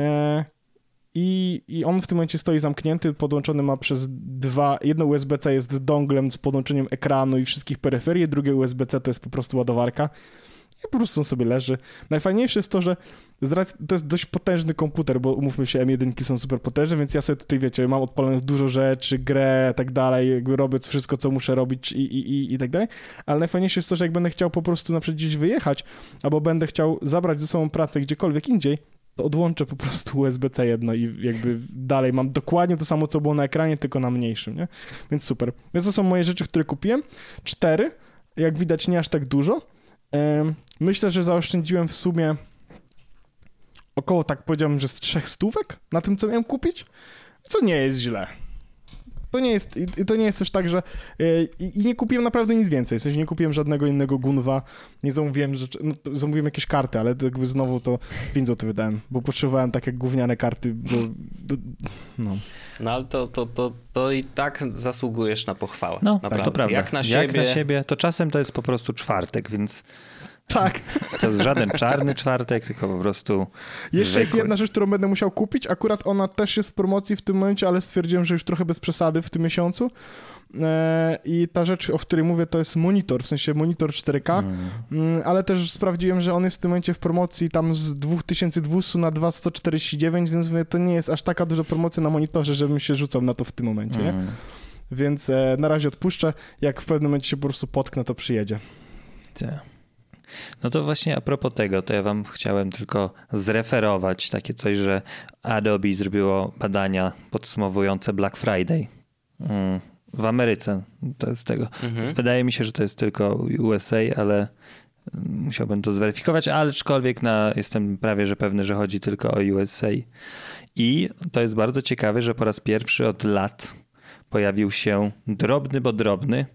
I, I on w tym momencie stoi zamknięty, podłączony ma przez dwa. Jedno USB-C jest donglem z podłączeniem ekranu i wszystkich peryferii, drugie USB-C to jest po prostu ładowarka i po prostu on sobie leży. Najfajniejsze jest to, że to jest dość potężny komputer, bo umówmy się, M1 są super potężne, więc ja sobie tutaj, wiecie, mam odpalonych dużo rzeczy, grę, tak dalej, jakby robię wszystko, co muszę robić i, i, i, i tak dalej, ale najfajniejsze jest to, że jak będę chciał po prostu na przykład gdzieś wyjechać, albo będę chciał zabrać ze sobą pracę gdziekolwiek indziej, to odłączę po prostu USB-C jedno i jakby dalej mam dokładnie to samo, co było na ekranie, tylko na mniejszym, nie? Więc super. Więc to są moje rzeczy, które kupiłem. Cztery, jak widać nie aż tak dużo, Myślę, że zaoszczędziłem w sumie około, tak powiedziałbym, że z trzech stówek na tym, co miałem kupić, co nie jest źle. To nie jest, i to nie jest też tak, że e, i, nie kupiłem naprawdę nic więcej, w sensie nie kupiłem żadnego innego Gunwa, nie zamówiłem rzeczy, no, zamówiłem jakieś karty, ale to jakby znowu to 5 zł wydałem, bo potrzebowałem takie gówniane karty, bo,
no. No ale to, to, to, to i tak zasługujesz na pochwałę.
No, naprawdę. tak, to prawda. Jak na, siebie... Jak na siebie, to czasem to jest po prostu czwartek, więc...
Tak.
To jest żaden czarny czwartek, tylko po prostu.
Jeszcze zwykły. jest jedna rzecz, którą będę musiał kupić. Akurat ona też jest w promocji w tym momencie, ale stwierdziłem, że już trochę bez przesady w tym miesiącu. E, I ta rzecz, o której mówię, to jest monitor, w sensie monitor 4K, mm. mm. ale też sprawdziłem, że on jest w tym momencie w promocji tam z 2200 na 2149, więc mówię, to nie jest aż taka duża promocja na monitorze, żebym się rzucał na to w tym momencie, mm. nie? Więc e, na razie odpuszczę. Jak w pewnym momencie się po prostu potknę, to przyjedzie.
Tak. No to właśnie a propos tego, to ja wam chciałem tylko zreferować takie coś, że Adobe zrobiło badania podsumowujące Black Friday. Mm w Ameryce. To jest tego. Mhm. Wydaje mi się, że to jest tylko USA, ale Musiałbym to zweryfikować, aczkolwiek na, jestem prawie że pewny, że chodzi tylko o USA. I to jest bardzo ciekawe, że po raz pierwszy od lat pojawił się drobny, bo drobny,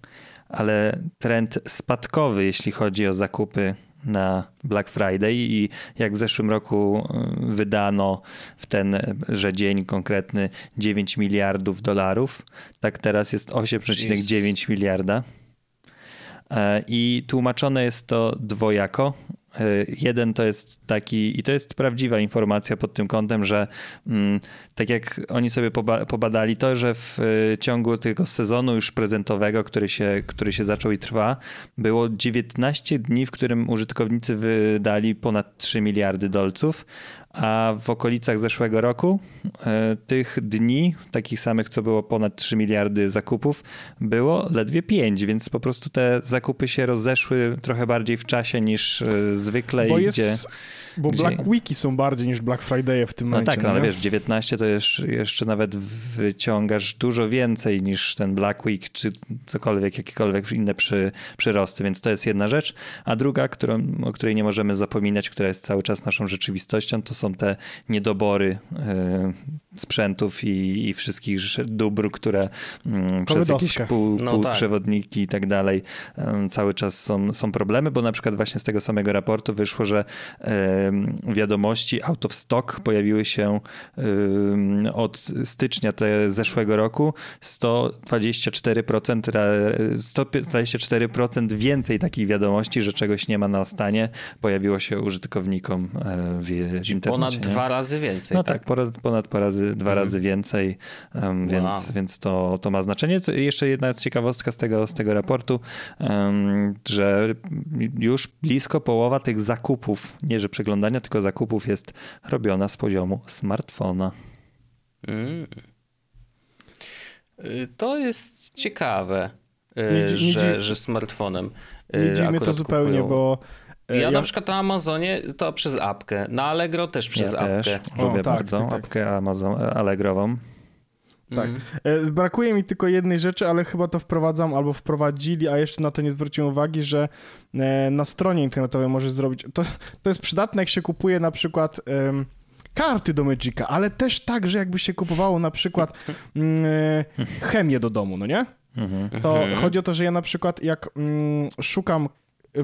ale trend spadkowy, jeśli chodzi o zakupy na Black Friday i jak w zeszłym roku y, wydano w ten, że dzień konkretny 9 miliardów dolarów, tak teraz jest 8,9 miliarda. E, I tłumaczone jest to dwojako. E, jeden to jest taki, i to jest prawdziwa informacja pod tym kątem, że mm, tak jak oni sobie pobadali to, że w e, ciągu tego sezonu już prezentowego, który się, który się zaczął i trwa, było 19 dni, w którym użytkownicy wydali ponad 3 miliardy dolców, a w okolicach zeszłego roku e, tych dni, takich samych, co było ponad 3 miliardy zakupów, było ledwie 5, więc po prostu te zakupy się rozeszły trochę bardziej w czasie niż e, zwykle.
Bo,
jest,
gdzie, bo gdzie... Black Weeki są bardziej niż Black Friday w tym
no
momencie.
Tak, no tak, no ale wiesz, 19 to jeszcze, jeszcze nawet wyciągasz dużo więcej niż ten Black Week, czy cokolwiek, jakiekolwiek inne przy, przyrosty, więc to jest jedna rzecz. A druga, którą, o której nie możemy zapominać, która jest cały czas naszą rzeczywistością, to są te niedobory e, sprzętów i, i wszystkich dóbr, które mm, przez jakieś pół, no półprzewodniki tak. i tak dalej cały czas są, są problemy, bo na przykład właśnie z tego samego raportu wyszło, że wiadomości out of stock pojawiły się od stycznia te zeszłego roku 124%, 124% więcej takich wiadomości, że czegoś nie ma na stanie, pojawiło się użytkownikom e, w, internecie.
Ponad dwa razy więcej.
No tak, tak ponad, ponad dwa razy dwa mhm. razy więcej, um, więc, wow. więc to, to ma znaczenie. Co, jeszcze jedna ciekawostka z tego, z tego raportu, um, że już blisko połowa tych zakupów, nie że przeglądania, tylko zakupów jest robiona z poziomu smartfona. Mm.
Y, to jest ciekawe, y, nie, że, nie, że smartfonem.
Y, nie dziwi mnie to zupełnie, kupują. bo
ja, ja, na przykład na Amazonie to przez apkę, na Allegro też przez ja apkę. Też
lubię o, tak, bardzo tak, tak. apkę Amazon, Allegrową.
Tak. Mm. Brakuje mi tylko jednej rzeczy, ale chyba to wprowadzam albo wprowadzili, a jeszcze na to nie zwróciłem uwagi, że e, na stronie internetowej możesz zrobić. To, to jest przydatne, jak się kupuje na przykład. Um, karty do Magica, ale też tak, że jakby się kupowało na przykład mm, chemię do domu, no nie? Mhm. To mhm. chodzi o to, że ja na przykład jak mm, szukam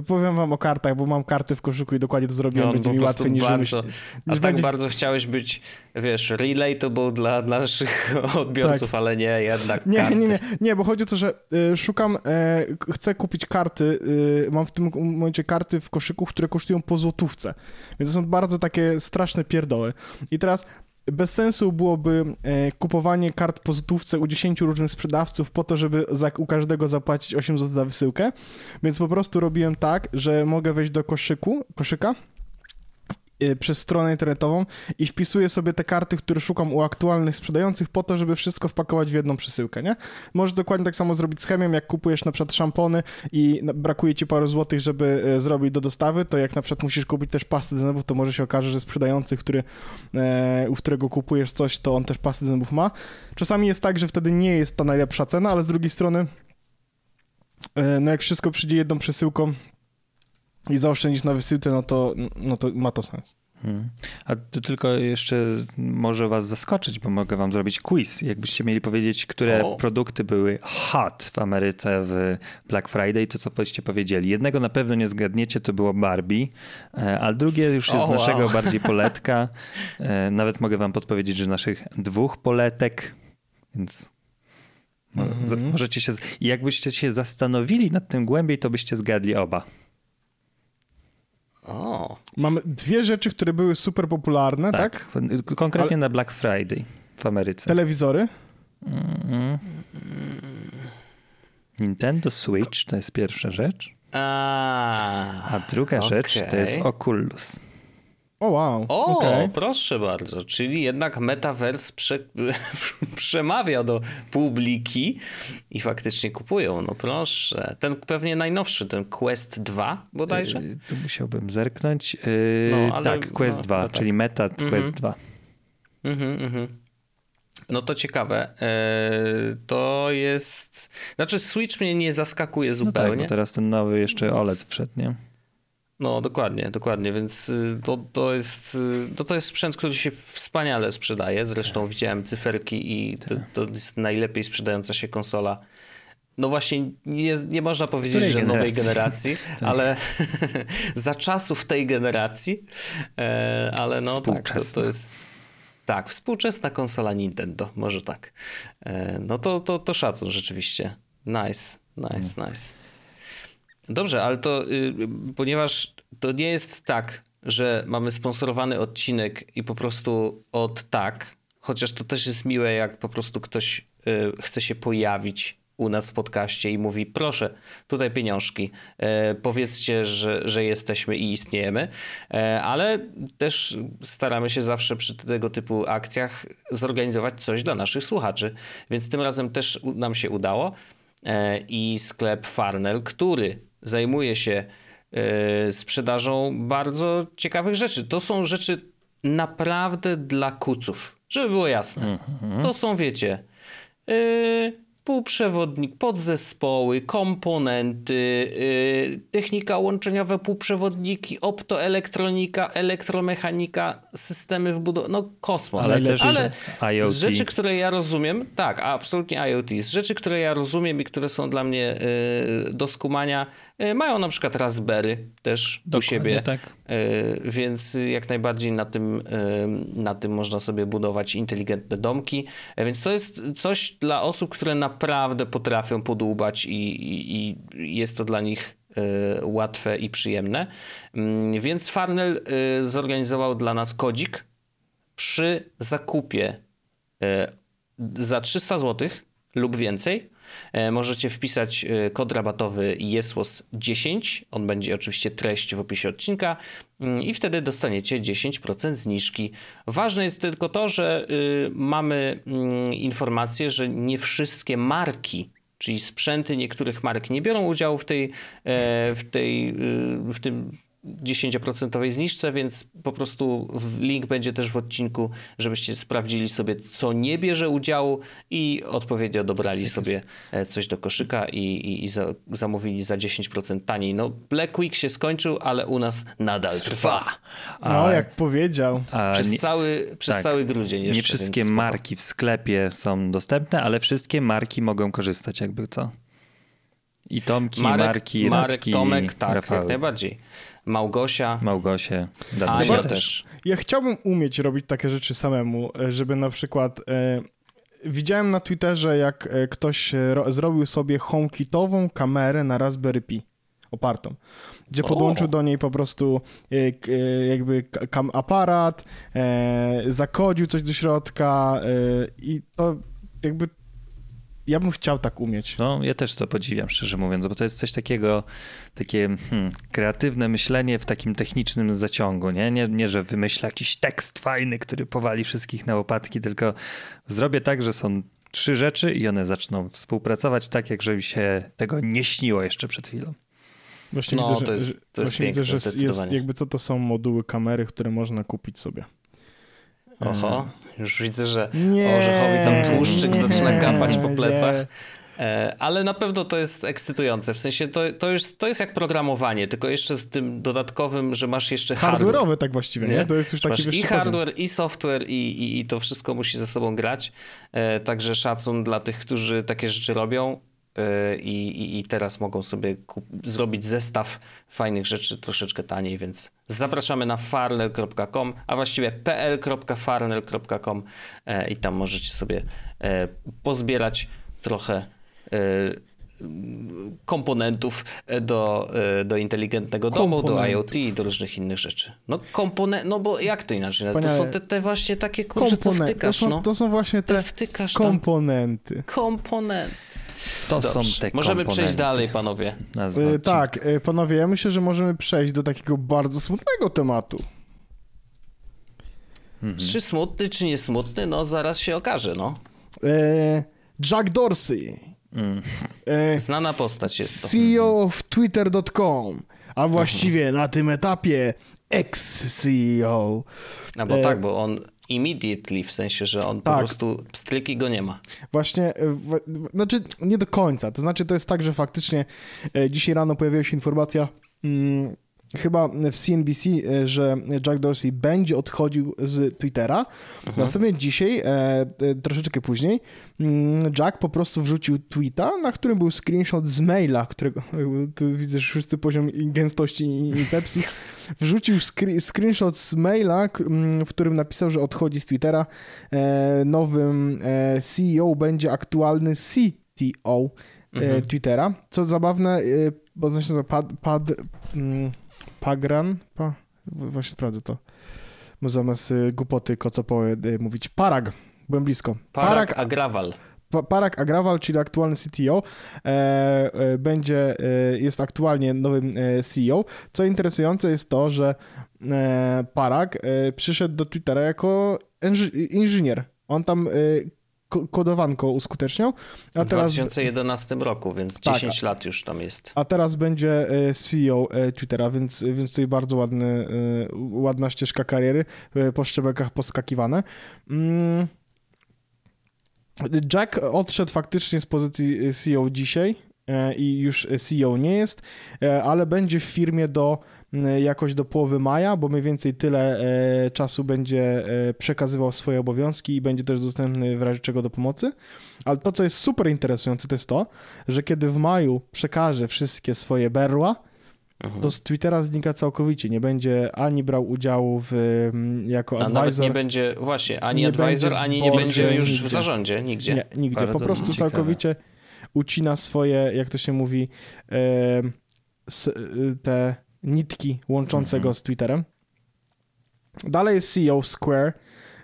Powiem wam o kartach, bo mam karty w koszyku i dokładnie to zrobiłem. No, Będzie mi łatwiej niż
bardzo, niż A tak będzie... bardzo chciałeś być, wiesz, relatable dla, dla naszych odbiorców, tak. ale nie, jednak
nie,
karty.
Nie, nie, nie, bo chodzi o to, że y, szukam, y, chcę kupić karty, y, mam w tym momencie karty w koszyku, które kosztują po złotówce. Więc to są bardzo takie straszne pierdoły. I teraz bez sensu byłoby e, kupowanie kart po złotówce u 10 różnych sprzedawców po to, żeby za, u każdego zapłacić 8 zł za wysyłkę, więc po prostu robiłem tak, że mogę wejść do koszyku, koszyka, przez stronę internetową i wpisuję sobie te karty, które szukam u aktualnych sprzedających po to, żeby wszystko wpakować w jedną przesyłkę, nie? Możesz dokładnie tak samo zrobić z chemią, jak kupujesz na przykład szampony i brakuje ci paru złotych, żeby e, zrobić do dostawy, to jak na przykład musisz kupić też pasty zębów, to może się okaże, że sprzedający, który, e, u którego kupujesz coś, to on też pasty zębów ma. Czasami jest tak, że wtedy nie jest ta najlepsza cena, ale z drugiej strony e, no jak wszystko przyjdzie jedną przesyłką, i zaoszczędzić na wysyłce, no to, no to ma to sens. Hmm.
A to tylko jeszcze może was zaskoczyć, bo mogę wam zrobić quiz. Jakbyście mieli powiedzieć, które o. produkty były hot w Ameryce w Black Friday, to co byście powiedzieli? Jednego na pewno nie zgadniecie, to było Barbie, e, a drugie już jest z naszego wow. bardziej poletka. E, nawet mogę wam podpowiedzieć, że naszych dwóch poletek, więc mm -hmm. możecie się... Jakbyście się zastanowili nad tym głębiej, to byście zgadli oba.
O. Mamy dwie rzeczy, które były super popularne, tak?
tak? Konkretnie Ale... na Black Friday w Ameryce.
Telewizory? Mm-hmm.
Nintendo Switch to jest pierwsza rzecz. A, A druga okay. rzecz to jest Oculus.
O wow.
O, okay. proszę bardzo. Czyli jednak Metaverse prze, przemawia do publiki i faktycznie kupują. No proszę. Ten pewnie najnowszy, ten Quest 2 bodajże? Yy,
tu musiałbym zerknąć. Yy, no, ale, tak, Quest no, 2, tak. czyli Meta mhm. Quest 2. Mhm, mhm.
No to ciekawe. Yy, to jest. Znaczy, Switch mnie nie zaskakuje zupełnie. No tak,
bo teraz ten nowy jeszcze OLED wszedł, nie?
No, dokładnie, dokładnie, więc y, to, to, jest, y, to, to jest sprzęt, który się wspaniale sprzedaje. Zresztą
Tak.
widziałem cyferki i to, to jest najlepiej sprzedająca się konsola. No właśnie, nie, nie można powiedzieć,
Której
że nowej
generacji?
generacji, ale za czasów tej generacji, e, ale no tak, to, to jest... Tak, współczesna konsola Nintendo, może tak. E, No to, to, to szacun rzeczywiście. Nice, nice,
Mm.
nice. Dobrze, ale to y, ponieważ to nie jest tak, że mamy sponsorowany odcinek i po prostu od tak, chociaż to też jest miłe, jak po prostu ktoś y, chce się pojawić u nas w podcaście i mówi: Proszę, tutaj pieniążki, e, powiedzcie, że, że jesteśmy i istniejemy, e, ale też staramy się zawsze przy tego typu akcjach zorganizować coś dla naszych słuchaczy, więc tym razem też nam się udało e, i sklep Farnell, który zajmuje się e, sprzedażą bardzo ciekawych rzeczy. To są rzeczy naprawdę dla kuców, żeby było jasne. To są, wiecie, yy, półprzewodnik, podzespoły, komponenty, yy, technika łączeniowa, półprzewodniki, optoelektronika, elektromechanika, systemy wbudowane, no kosmos.
Ale też
Ale
IoT.
z rzeczy, które ja rozumiem, tak, absolutnie IoT, z rzeczy, które ja rozumiem i które są dla mnie yy, do skumania, mają na przykład Raspberry też u
Dokładnie
siebie.
tak.
E, Więc jak najbardziej na tym, e, na tym można sobie budować inteligentne domki. E, Więc to jest coś dla osób, które naprawdę potrafią podłubać i, i, i jest to dla nich e, łatwe i przyjemne. Mm, Więc Farnell e, zorganizował dla nas kodzik przy zakupie e, za 300 zł lub więcej e, możecie wpisać e, kod rabatowy JESWOS10. On będzie oczywiście treść w opisie odcinka mm, i wtedy dostaniecie 10% zniżki. Ważne jest tylko to, że y, mamy mm, informację, że nie wszystkie marki czyli sprzęty niektórych marek nie biorą udziału w tej, e, w tej, y, w tym 10% zniżce, więc po prostu link będzie też w odcinku, żebyście sprawdzili sobie, co nie bierze udziału i odpowiednio dobrali sobie e, coś do koszyka i, i, i za, zamówili za 10% taniej. No, Black Week się skończył, ale u nas nadal trwa.
No,
A-
jak powiedział.
A
Przez,
nie,
cały, przez
tak.
cały grudzień jeszcze.
nie wszystkie marki w sklepie są dostępne, ale wszystkie marki mogą korzystać jakby co. I Tomki,
Marek,
Marki,
Marek
Radki,
Tomek, tak,
Rafały,
jak najbardziej. Małgosia,
Małgosie,
a
Danusia
ja
też.
Ja chciałbym umieć robić takie rzeczy samemu, e, żeby na przykład. E, widziałem na Twitterze, jak e, ktoś ro, zrobił sobie HomeKitową kamerę na Raspberry Pi opartą, gdzie
O.
podłączył do niej po prostu e, e, jakby aparat, e, zakodził coś do środka e, i to jakby ja bym chciał tak umieć.
No, ja też to podziwiam, szczerze mówiąc, bo to jest coś takiego, takie hmm, kreatywne myślenie w takim technicznym zaciągu, nie? nie? Nie, że wymyślę jakiś tekst fajny, który powali wszystkich na łopatki, tylko zrobię tak, że są trzy rzeczy i one zaczną współpracować tak, jak żeby się tego nie śniło jeszcze przed chwilą.
Właśnie
No,
widzę, że,
to jest- to jest
właśnie widzę,
piękne,
że jest jakby co to są moduły kamery, które można kupić sobie.
Oho, już widzę, że
Nie,
orzechowi tam tłuszczyk
nie,
zaczyna kapać po
nie.
plecach. E, Ale na pewno to jest ekscytujące. W sensie to, to, już, to jest jak programowanie, tylko jeszcze z tym dodatkowym, że masz jeszcze hardware.
Hardware'owe tak właściwie, nie? To jest już taki
Masz i
wyższy poziom.
hardware, i software, i, i, i to wszystko musi ze sobą grać. E, także szacun dla tych, którzy takie rzeczy robią. E, I, i, I teraz mogą sobie zrobić zestaw fajnych rzeczy troszeczkę taniej, więc zapraszamy na farnel.com, a właściwie pl.farnel.com e, i tam możecie sobie e, pozbierać trochę e, komponentów do, do inteligentnego domu, do. IoT i do różnych innych rzeczy. No komponent, no bo jak to inaczej? To
Wspaniale.
są te, te właśnie takie kurcze, co wtykasz,
to, są,
no.
to są właśnie
Te
te
tam
komponenty.
To
Dobrze.
są te
Możemy przejść dalej, panowie.
Y,
odcinka.
tak, y, panowie, ja myślę, że możemy przejść do takiego bardzo smutnego tematu.
Czy smutny, czy nie smutny, no zaraz się okaże, no.
E, Jack Dorsey. E,
Znana postać jest to.
CEO of Twitter.com, a właściwie na tym etapie ex-CEO.
No bo
E,
tak, bo on immediately, w sensie, że on po
Tak.
prostu stryki go nie ma.
Właśnie, e, w, w, znaczy nie do końca. To znaczy, to jest tak, że faktycznie e, dzisiaj rano pojawiła się informacja, mm, chyba w CNBC, e, że Jack Dorsey będzie odchodził z Twittera. Mhm. Następnie dzisiaj, e, e, troszeczkę później, mm, Jack po prostu wrzucił tweeta, na którym był screenshot z maila, którego tu widzę szósty poziom gęstości i incepcji. Wrzucił screenshot z maila, w którym napisał, że odchodzi z Twittera. Nowym CEO będzie aktualny CTO mhm. Twittera. Co zabawne, bo to się nazywa pad, pad, mm, Pagran, pa, właśnie sprawdzę to, bo zamiast y, głupoty kocopoły y, mówić Parag, byłem blisko.
Parag, Parag Agrawal.
Parag Agrawal, czyli aktualny CTO, e, e, będzie, e, jest aktualnie nowym e, CEO. Co interesujące jest to, że Parag przyszedł do Twittera jako inżynier. On tam kodowanko uskuteczniał.
A w teraz... 2011 roku, więc tak, 10 lat już tam jest.
A teraz będzie e, CEO e, Twittera, więc, więc tutaj bardzo ładny, e, ładna ścieżka kariery, po szczebelkach poskakiwane. Mm. Jack odszedł faktycznie z pozycji CEO dzisiaj i już CEO nie jest, ale będzie w firmie do E, jakoś do połowy maja, bo mniej więcej tyle e, czasu będzie e, przekazywał swoje obowiązki i będzie też dostępny w razie czego do pomocy. Ale to, co jest super interesujące, to jest to, że kiedy w maju przekaże wszystkie swoje berła, to z Twittera znika całkowicie. Nie będzie ani brał udziału w, jako A advisor.
nawet nie będzie, właśnie, ani advisor, ani nie będzie już w zarządzie, nigdzie.
Nie, nigdzie. Bardzo po prostu całkowicie ucina swoje, jak to się mówi, te nitki łączące go z Twitterem. Dalej jest CEO Square,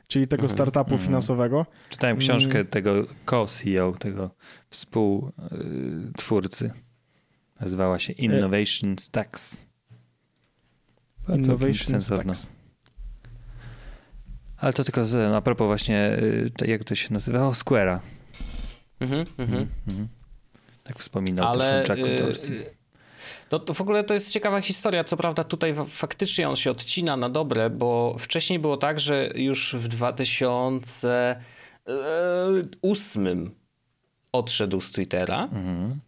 czyli tego mm -hmm. startupu mm -hmm. finansowego.
Czytałem mm. książkę tego co-CEO, tego współtwórcy. Nazywała się Innovation Stacks.
Innovation Stacks.
Ale to tylko a propos właśnie, y, jak to się nazywało? Square'a. Mhm, mhm. mhm. Tak wspominał Ale, też Jack Dorsey.
No to w ogóle to jest ciekawa historia. Co prawda tutaj faktycznie on się odcina na dobre, bo wcześniej było tak, że już w 2008 odszedł z Twittera mhm.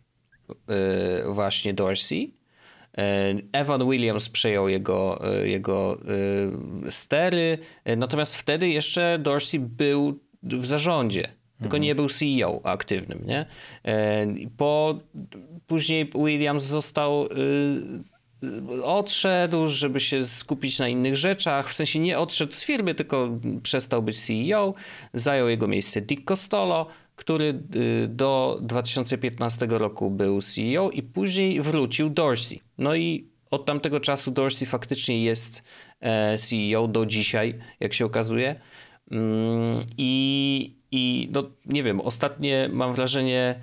Właśnie Dorsey. E, Evan Williams przejął jego, jego stery, natomiast wtedy jeszcze Dorsey był w zarządzie tylko nie był CEO aktywnym, nie? Po, później Williams został y, odszedł, żeby się skupić na innych rzeczach. W sensie nie odszedł z firmy, tylko przestał być CEO. Zajął jego miejsce Dick Costolo, który y, do 2015 roku był CEO i później wrócił Dorsey. No i od tamtego czasu Dorsey faktycznie jest e, CEO do dzisiaj, jak się okazuje. Mm, I, i no, nie wiem, ostatnie mam wrażenie,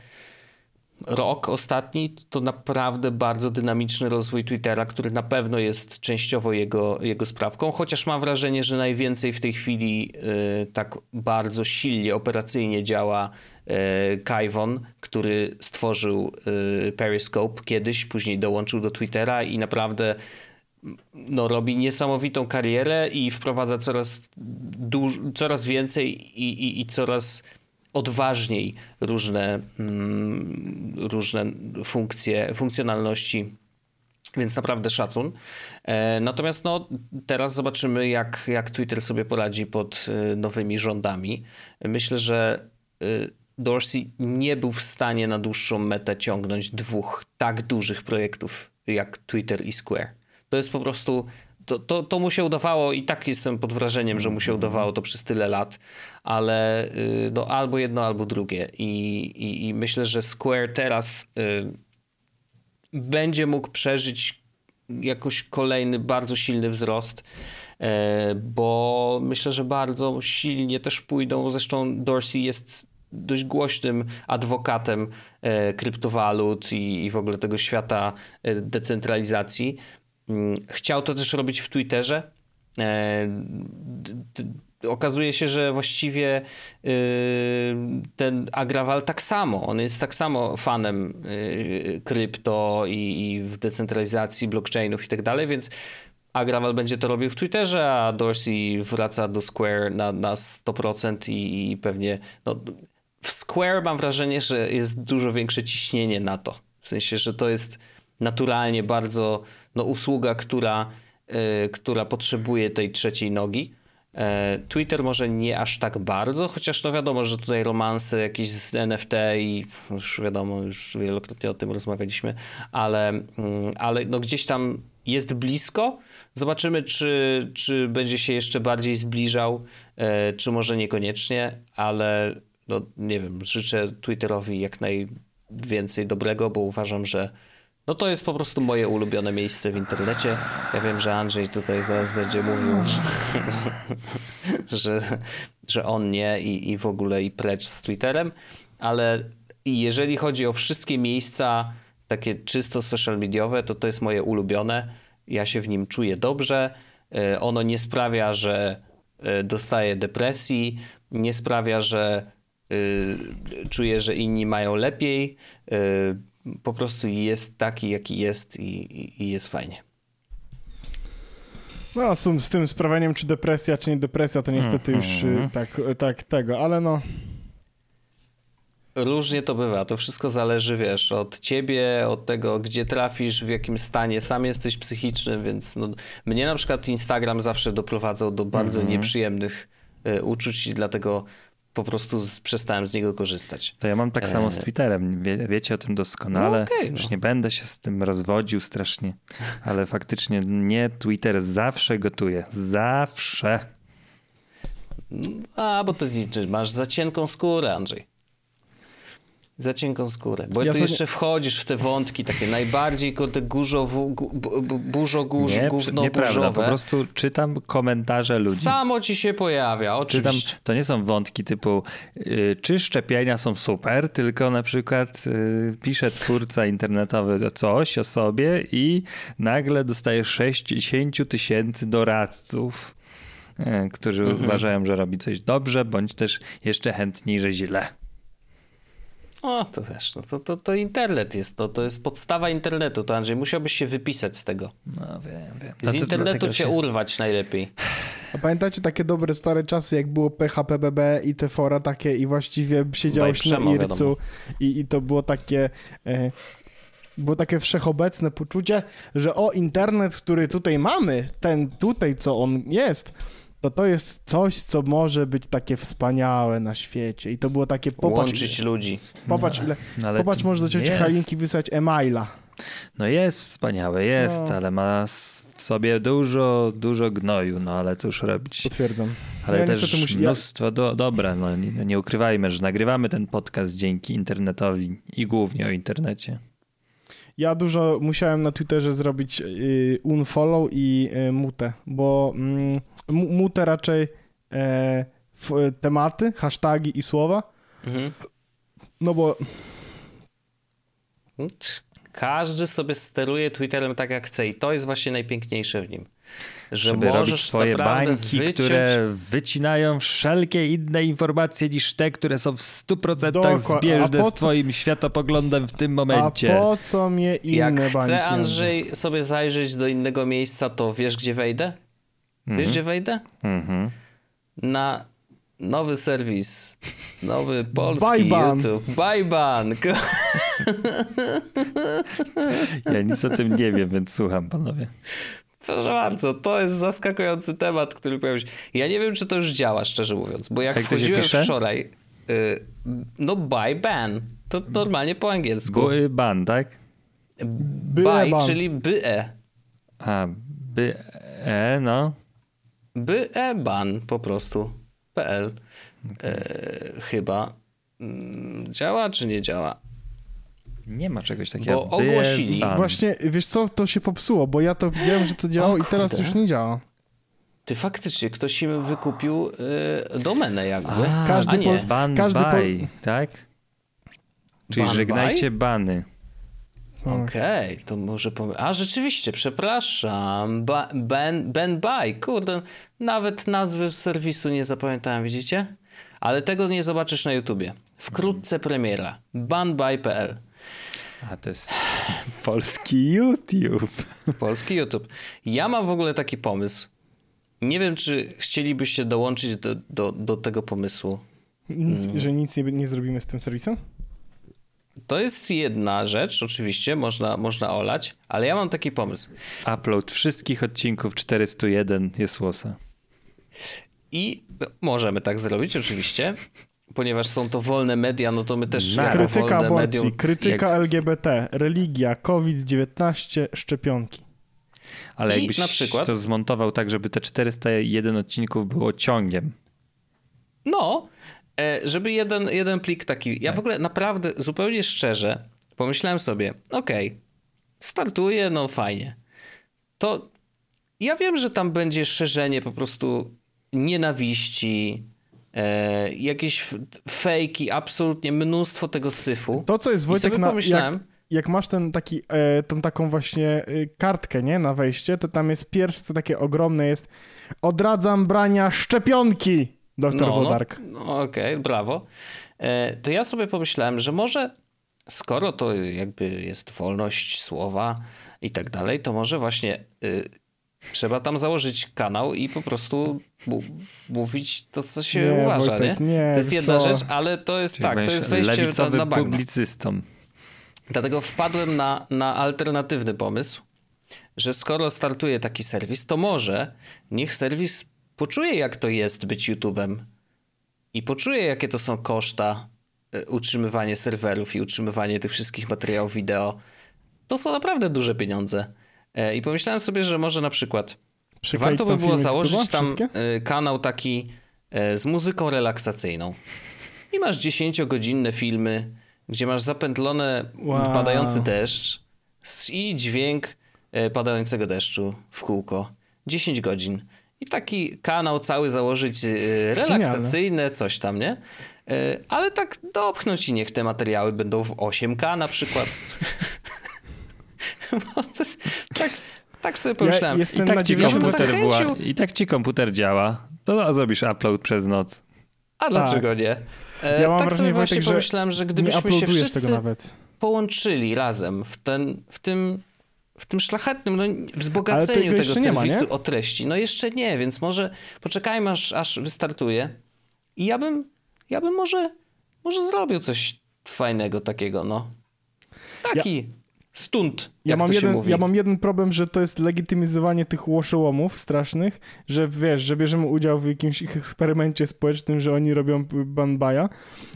rok ostatni to naprawdę bardzo dynamiczny rozwój Twittera, który na pewno jest częściowo jego, jego sprawką, chociaż mam wrażenie, że najwięcej w tej chwili y, tak bardzo silnie operacyjnie działa y, Kaiwon, który stworzył y, Periscope kiedyś, później dołączył do Twittera i naprawdę no, robi niesamowitą karierę i wprowadza coraz, duż, coraz więcej i, i, i coraz odważniej różne, mm, różne funkcje, funkcjonalności. Więc naprawdę szacun. E, natomiast no, teraz zobaczymy, jak, jak Twitter sobie poradzi pod e, nowymi rządami. Myślę, że e, Dorsey nie był w stanie na dłuższą metę ciągnąć dwóch tak dużych projektów jak Twitter i Square. To jest po prostu. To, to, to mu się udawało i tak jestem pod wrażeniem, że mu się udawało to przez tyle lat, ale y, no, albo jedno, albo drugie. I, i, i myślę, że Square teraz y, będzie mógł przeżyć jakoś kolejny bardzo silny wzrost, y, bo myślę, że bardzo silnie też pójdą. Zresztą Dorsey jest dość głośnym adwokatem e, kryptowalut i, i w ogóle tego świata e, decentralizacji. Mm, chciał to też robić w Twitterze. E, okazuje się, że właściwie y, ten Agrawal tak samo, on jest tak samo fanem y, krypto i, w decentralizacji blockchainów i tak dalej, więc Agrawal będzie to robił w Twitterze, a Dorsey wraca do Square na, na 100% i, i pewnie no, w Square mam wrażenie, że jest dużo większe ciśnienie na to. W sensie, że to jest naturalnie bardzo no, usługa, która, y, która potrzebuje tej trzeciej nogi. E, Twitter może nie aż tak bardzo, chociaż no wiadomo, że tutaj romanse jakieś z NFT i już wiadomo, już wielokrotnie o tym rozmawialiśmy, ale, mm, ale no gdzieś tam jest blisko. Zobaczymy, czy, czy będzie się jeszcze bardziej zbliżał, e, czy może niekoniecznie, ale no, nie wiem, życzę Twitterowi jak najwięcej dobrego, bo uważam, że no to jest po prostu moje ulubione miejsce w internecie. Ja wiem, że Andrzej tutaj zaraz będzie mówił, że, że on nie i, i w ogóle i precz z Twitterem, ale jeżeli chodzi o wszystkie miejsca takie czysto social mediowe, to to jest moje ulubione. Ja się w nim czuję dobrze. E, ono nie sprawia, że e, dostaję depresji, nie sprawia, że e, czuję, że inni mają lepiej po prostu jest taki, jaki jest i, i, i jest fajnie.
No, z tym, z tym sprawianiem, czy depresja, czy nie depresja, to niestety już mm -hmm. tak, tak tego, ale no.
Różnie to bywa. To wszystko zależy, wiesz, od ciebie, od tego, gdzie trafisz, w jakim stanie. Sam jesteś psychiczny, więc no, mnie na przykład Instagram zawsze doprowadzał do bardzo mm -hmm. nieprzyjemnych y, uczuć i dlatego po prostu z, przestałem z niego korzystać.
To ja mam tak samo z e, Twitterem. Wie, wiecie o tym doskonale. No okay, no. Już nie będę się z tym rozwodził strasznie, ale faktycznie nie, Twitter zawsze gotuje. Zawsze.
A, bo to masz za cienką skórę, Andrzej za cienką skórę. Bo ja ty sobie... jeszcze wchodzisz w te wątki takie najbardziej te górzo, burzo, górz, nie, gówno
nieprawda, po prostu czytam komentarze ludzi.
Samo ci się pojawia, oczywiście. Czytam,
to nie są wątki typu y, czy szczepienia są super, tylko na przykład y, pisze twórca internetowy coś o sobie i nagle dostaje 60 tysięcy doradców y, którzy mhm. uważają, że robi coś dobrze, bądź też jeszcze chętniej, że źle.
O, to też, no, to, to, to internet jest, to, to jest podstawa internetu, to Andrzej, musiałbyś się wypisać z tego.
No wiem, wiem.
Z Dlaczego internetu cię się... urwać najlepiej.
A pamiętacie takie dobre stare czasy, jak było PHPBB i te fora takie i właściwie siedziało się na Ircu i, i to było takie... E, było takie wszechobecne poczucie, że o internet, który tutaj mamy, ten tutaj, co on jest, to to jest coś, co może być takie wspaniałe na świecie. I to było takie
popatrz. Łączyć ludzi.
Popatrz, ile, no, popatrz może do cioci Halinki wysłać e-maila.
No jest wspaniałe, jest, no. ale ma w sobie dużo, dużo gnoju, no ale cóż robić.
Potwierdzam.
Ale ja też musi... mnóstwo do, dobre, no nie, nie ukrywajmy, że nagrywamy ten podcast dzięki internetowi i głównie o internecie.
Ja dużo musiałem na Twitterze zrobić y, unfollow i y, mute, bo... Mm, mute raczej e, tematy, hasztagi i słowa. Mhm. No bo.
Każdy sobie steruje Twitterem tak jak chce i to jest właśnie najpiękniejsze w nim.
Że Żeby robić swoje bańki, wyciąć... które wycinają wszelkie inne informacje niż te, które są w 100% Dokład. zbieżne co... z twoim światopoglądem w tym momencie.
A po co mnie inne
Jak
bańki?
Jak chcę, Andrzej, sobie zajrzeć do innego miejsca, to wiesz, gdzie wejdę? Mhm. Wiesz, gdzie wejdę? Mhm. Na nowy serwis, nowy polski Bajban. YouTube. Bajban!
Ja nic o tym nie wiem, więc słucham, panowie.
Proszę bardzo, to jest zaskakujący temat, który pojawił się. Ja nie wiem, czy to już działa, szczerze mówiąc, bo jak, jak wchodziłem wczoraj, y, no buy ban, to normalnie po angielsku.
Buy ban, tak?
Buy, czyli by-e.
A, by-e, no.
Byeban po prostu. PL. Okay. E, chyba. Mm, działa czy nie działa?
Nie ma czegoś takiego.
Bo ogłosili.
Właśnie, wiesz co, to się popsuło, bo ja to widziałem, że to działało o, i teraz już nie działa.
Ty faktycznie, ktoś im wykupił y, domenę jakby.
A, każdy a nie. Ban każdy by, tak? Czyli ban żegnajcie by? bany.
Okej, okay, to może powiem. A rzeczywiście, przepraszam. Ba ben, ben By, kurde, nawet nazwy serwisu nie zapamiętałem, widzicie? Ale tego nie zobaczysz na YouTubie. Wkrótce premiera. banby.pl.
A to jest polski YouTube.
Polski YouTube. Ja mam w ogóle taki pomysł. Nie wiem, czy chcielibyście dołączyć do, do, do tego pomysłu.
Nic, mm. Że nic nie, nie zrobimy z tym serwisem?
to jest jedna rzecz, oczywiście, można, można olać, ale ja mam taki pomysł.
Upload wszystkich odcinków 401 jest łosa.
I możemy tak zrobić, oczywiście, ponieważ są to wolne media, no to my też
Na-
jako
Krytyka
wolne
aborcji,
medium...
krytyka LGBT, religia, COVID-19, szczepionki.
Ale
I
jakbyś
na przykład-
to zmontował tak, żeby te 401 odcinków było ciągiem.
No, e, żeby jeden, jeden plik taki. Ja w ogóle naprawdę, zupełnie szczerze, pomyślałem sobie, okej, startuję, no fajnie. To ja wiem, że tam będzie szerzenie po prostu nienawiści, e, jakieś fejki, absolutnie mnóstwo tego syfu.
To, co jest Wojtek na, jak,
pomyślałem,
jak masz ten taki, e, tą taką właśnie e, kartkę, nie, na wejście, to tam jest pierwsze, co takie ogromne jest odradzam brania szczepionki, doktor Wodark.
No, no okej, brawo. E, to ja sobie pomyślałem, że może skoro to jakby jest wolność słowa i tak dalej, to może właśnie y, trzeba tam założyć kanał i po prostu mówić to, co się
Nie,
uważa,
Wojtek,
nie?
nie,
To jest jedna
co?
rzecz, ale to jest
Czyli
tak, to jest wejście na, na bagno.
publicystą.
Dlatego wpadłem na, na alternatywny pomysł, że skoro startuje taki serwis, to może niech serwis poczuje, jak to jest być YouTube'em i poczuje, jakie to są koszta e, utrzymywanie serwerów i utrzymywanie tych wszystkich materiałów wideo. To są naprawdę duże pieniądze. E, I pomyślałem sobie, że może na przykład
Przykleić
warto by było założyć tam
wszystkie?
e, kanał taki e, z muzyką relaksacyjną. I masz 10-godzinne filmy, gdzie masz zapętlone
Wow.
padający deszcz i dźwięk padającego deszczu w kółko. 10 godzin. I taki kanał cały założyć e, relaksacyjny, coś tam, nie? Ale tak dopchnąć i niech te materiały będą w 8K na przykład. Bo to jest, tak, tak sobie pomyślałem.
jestem
I tak, ci
90%
komputer
zachęcił-
I tak ci komputer działa. To zrobisz upload przez noc.
A dlaczego nie? E,
Tak. Ja mam
tak
wrażenie,
sobie właśnie
Wojtek, że
pomyślałem, że gdybyśmy się wszyscy
tego nawet.
połączyli razem w, ten, w tym w tym szlachetnym no, wzbogaceniu
tego
tego
ma,
serwisu
nie?
o treści. No jeszcze nie, więc może poczekajmy aż, aż wystartuje. I ja bym, ja bym może, może zrobił coś fajnego takiego, no. Taki stunt,
Ja
jak
mam,
to
jeden,
mówi.
ja mam jeden problem, że to jest legitymizowanie tych łoszołomów strasznych, że wiesz, że bierzemy udział w jakimś eksperymencie społecznym, że oni robią banbaja,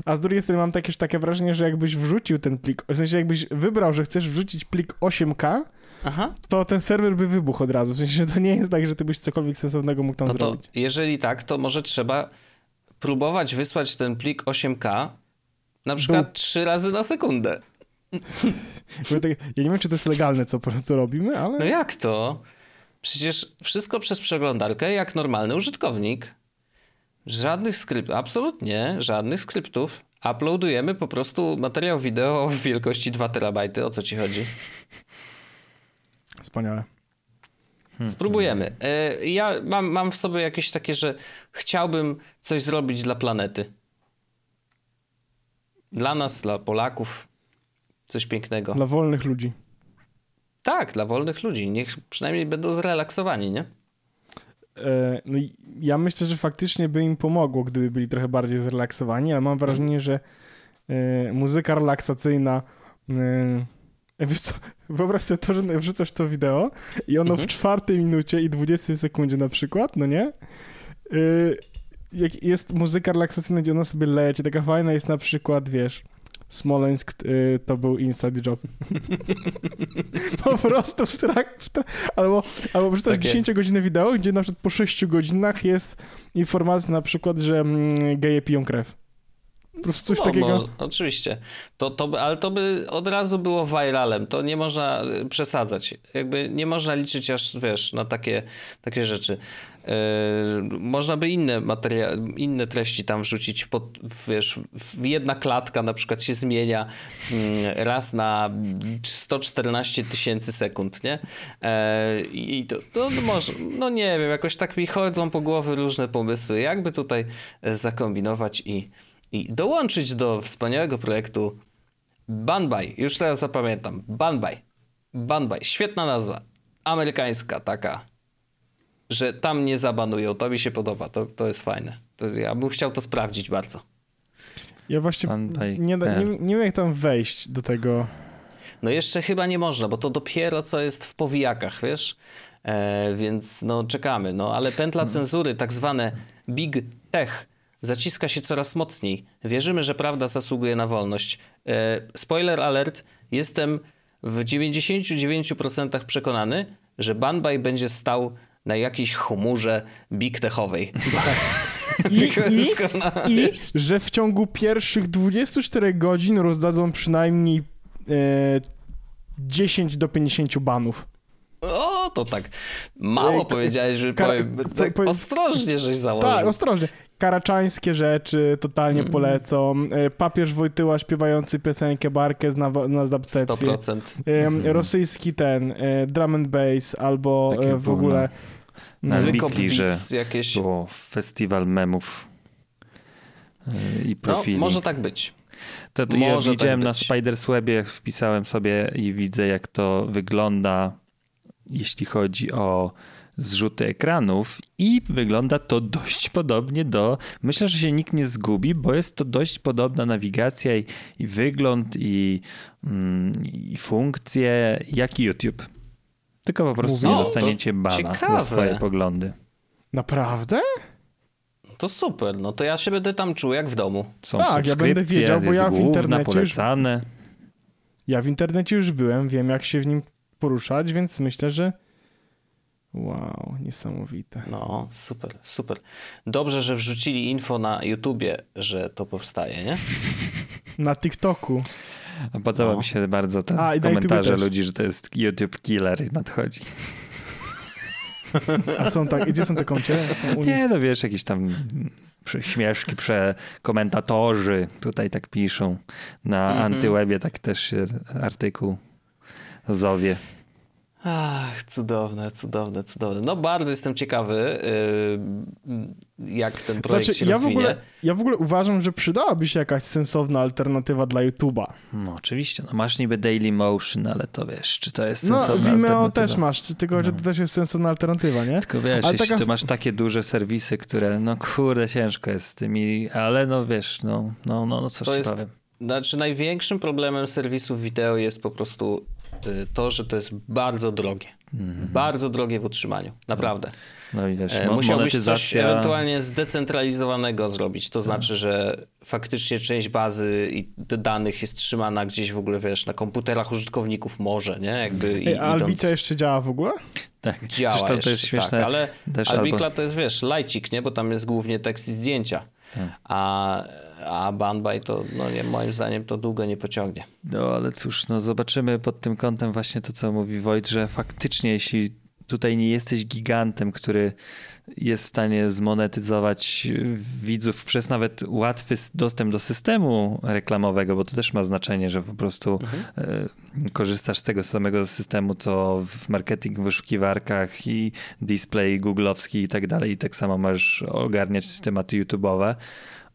a z drugiej strony mam takie, takie wrażenie, że jakbyś wrzucił ten plik, w sensie jakbyś wybrał, że chcesz wrzucić plik 8K,
Aha.
to ten serwer by wybuchł od razu, w sensie, że to nie jest tak, że ty byś cokolwiek sensownego mógł tam
No
zrobić.
jeżeli tak, to może trzeba próbować wysłać ten plik 8K na przykład trzy razy na sekundę.
Tak, ja nie wiem, czy to jest legalne, co, co robimy, ale...
No jak to? Przecież wszystko przez przeglądarkę jak normalny użytkownik. Żadnych skryptów, absolutnie żadnych skryptów. Uploadujemy po prostu materiał wideo w wielkości 2 terabajty. O co ci chodzi?
Wspaniałe.
Spróbujemy. E, Ja mam, mam w sobie jakieś takie, że chciałbym coś zrobić dla planety. Dla nas, dla Polaków. Coś pięknego.
Dla wolnych ludzi.
Tak, dla wolnych ludzi. Niech przynajmniej będą zrelaksowani, nie?
E, No i ja myślę, że faktycznie by im pomogło, gdyby byli trochę bardziej zrelaksowani, ale mam wrażenie, że e, muzyka relaksacyjna. E, wiesz co, wyobraź sobie to, że wrzucasz to wideo i ono w czwartej minucie i 20 sekundzie na przykład, no nie? E, jak jest muzyka relaksacyjna, gdzie ona sobie leci, taka fajna jest na przykład, wiesz, Smoleńsk e, to był inside job. po prostu w trak, w trak, albo, albo wrzucasz
Takie.
10 godzinne wideo, gdzie na przykład po 6 godzinach jest informacja na przykład, że mm, geje piją krew. Po prostu coś
no,
takiego.
Może, oczywiście. To, to, by- ale to by od razu było viralem. To nie można y, przesadzać. Jakby nie można liczyć aż, wiesz, na takie, takie rzeczy. Yy, można by inne materia- inne treści tam wrzucić, pod, wiesz, jedna klatka na przykład się zmienia mm, raz na 114 tysięcy sekund, nie? E, I to, to może, no nie wiem, jakoś tak mi chodzą po głowy różne pomysły, jakby tutaj e, zakombinować i, i dołączyć do wspaniałego projektu Banbaj. Już teraz zapamiętam. Banbaj. Banbaj. Świetna nazwa. Amerykańska taka. Że tam nie zabanują. To mi się podoba. To, to jest fajne. To ja bym chciał to sprawdzić bardzo.
Ja właśnie nie, da- nie,
nie.
nie wiem jak tam wejść do tego.
No jeszcze chyba nie można, bo to dopiero co jest w powijakach, wiesz? E, więc no czekamy. No ale pętla cenzury, tak zwane big tech, zaciska się coraz mocniej. Wierzymy, że prawda zasługuje na wolność. E, spoiler alert, jestem w 99% przekonany, że Banbaj będzie stał na jakiejś chmurze big techowej.
I, i, i że w ciągu pierwszych 24 godzin rozdadzą przynajmniej e, 10 do 50 banów.
O, to tak. Mało
Ej,
powiedziałeś, że powiem.
po-
Tak ostrożnie, żeś założył.
Tak, ostrożnie. Karaczańskie rzeczy totalnie
Mm.
polecą. E, Papież Wojtyła śpiewający piosenkę Barkę na, na zdabcepcji.
100%.
Em, Rosyjski ten, e, drum and bass, albo
Tak jak
e, w ogóle...
na
no,
Wykop
Wikli, że
jakieś.
było festiwal memów i
No,
profili.
może tak być.
To, to ja
tak
widziałem na
być.
Spiderswebie, wpisałem sobie i widzę, jak to wygląda, jeśli chodzi o zrzuty ekranów i wygląda to dość podobnie do... Myślę, że się nikt nie zgubi, bo jest to dość podobna nawigacja i, i wygląd i, mm, i funkcje jak i YouTube. Tylko po prostu
Mówię.
nie dostaniecie bana
ciekawe.
za swoje poglądy.
Naprawdę?
To super. No to ja się będę tam czuł jak w domu.
Są
Tak, ja będę
subskrypcje,
wiedział, bo ja w internecie już-
polecane.
Ja w internecie już byłem, wiem jak się w nim poruszać, więc myślę, że wow, niesamowite.
No, super, super. Dobrze, że wrzucili info na YouTubie, że to powstaje, nie?
Na TikToku.
A Podoba
No.
mi się bardzo te
A, i
komentarze ludzi, że to jest YouTube killer nadchodzi.
A są tak, gdzie są te koncie? U...
Nie, no wiesz, jakieś tam śmieszki, prze komentatorzy tutaj tak piszą. Na
Mhm.
Antywebie tak też się artykuł zowie.
Ach, cudowne, cudowne, cudowne. No bardzo jestem ciekawy, yy, jak ten projekt
Znaczy,
się
ja w,
rozwinie.
ogóle, ja w ogóle uważam, że przydałaby się jakaś sensowna alternatywa dla YouTube'a.
No oczywiście, no masz niby Daily Motion, ale to wiesz, czy to jest
No,
sensowna
Vimeo
alternatywa?
też masz, tylko że to też jest sensowna alternatywa, nie?
Tylko wiesz,
Ale
jeśli
taka-
ty masz takie duże serwisy, które, no kurde, ciężko jest z tymi, ale no wiesz, no, no, no, no coś
To
ci
jest,
powiem.
znaczy największym problemem serwisów wideo jest po prostu y, to, że to jest bardzo drogie.
Mhm.
Bardzo drogie w utrzymaniu, naprawdę.
No wiesz,
E,
mo-
Musiałbyś coś
monetyzacja...
ewentualnie zdecentralizowanego zrobić. To znaczy, że faktycznie część bazy i danych jest trzymana gdzieś w ogóle, wiesz, na komputerach użytkowników może, nie? Jakby i,
Ej, a
idąc...
Albica jeszcze działa w ogóle?
Tak,
działa
zresztą
jeszcze,
to jest śmieszne.
tak, ale
też
Albikla
albo-
to jest, wiesz, lajcik, nie? Bo tam jest głównie tekst i zdjęcia. A, a Banbaj to, no nie, moim zdaniem to długo nie pociągnie.
No ale cóż, no zobaczymy pod tym kątem właśnie to, co mówi Wojt, że faktycznie jeśli tutaj nie jesteś gigantem, który jest w stanie zmonetyzować widzów przez nawet łatwy dostęp do systemu reklamowego, bo to też ma znaczenie, że po prostu e, korzystasz z tego samego systemu, co w marketing, wyszukiwarkach i display googlowski i tak dalej. I tak samo możesz ogarniać tematy YouTube'owe.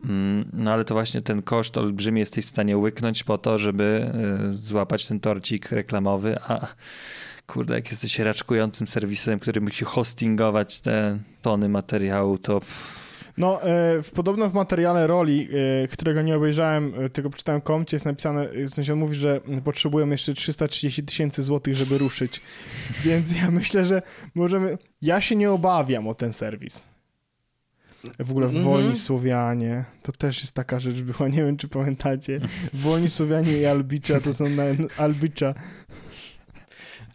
Mm, No ale to właśnie ten koszt olbrzymi jesteś w stanie łyknąć po to, żeby y, złapać ten torcik reklamowy, a kurde, jak jesteś raczkującym serwisem, który musi hostingować te tony materiału, to
No, e, w, podobno w materiale roli, e, którego nie obejrzałem, e, tylko przeczytałem komcie, jest napisane, w sensie on mówi, że potrzebują jeszcze 330 tysięcy złotych, żeby ruszyć. Więc ja myślę, że możemy... Ja się nie obawiam o ten serwis. W ogóle
Mhm.
Wolni Słowianie, to też jest taka rzecz była, nie wiem czy pamiętacie. Wolni Słowianie i Albicza to są na, Albicza.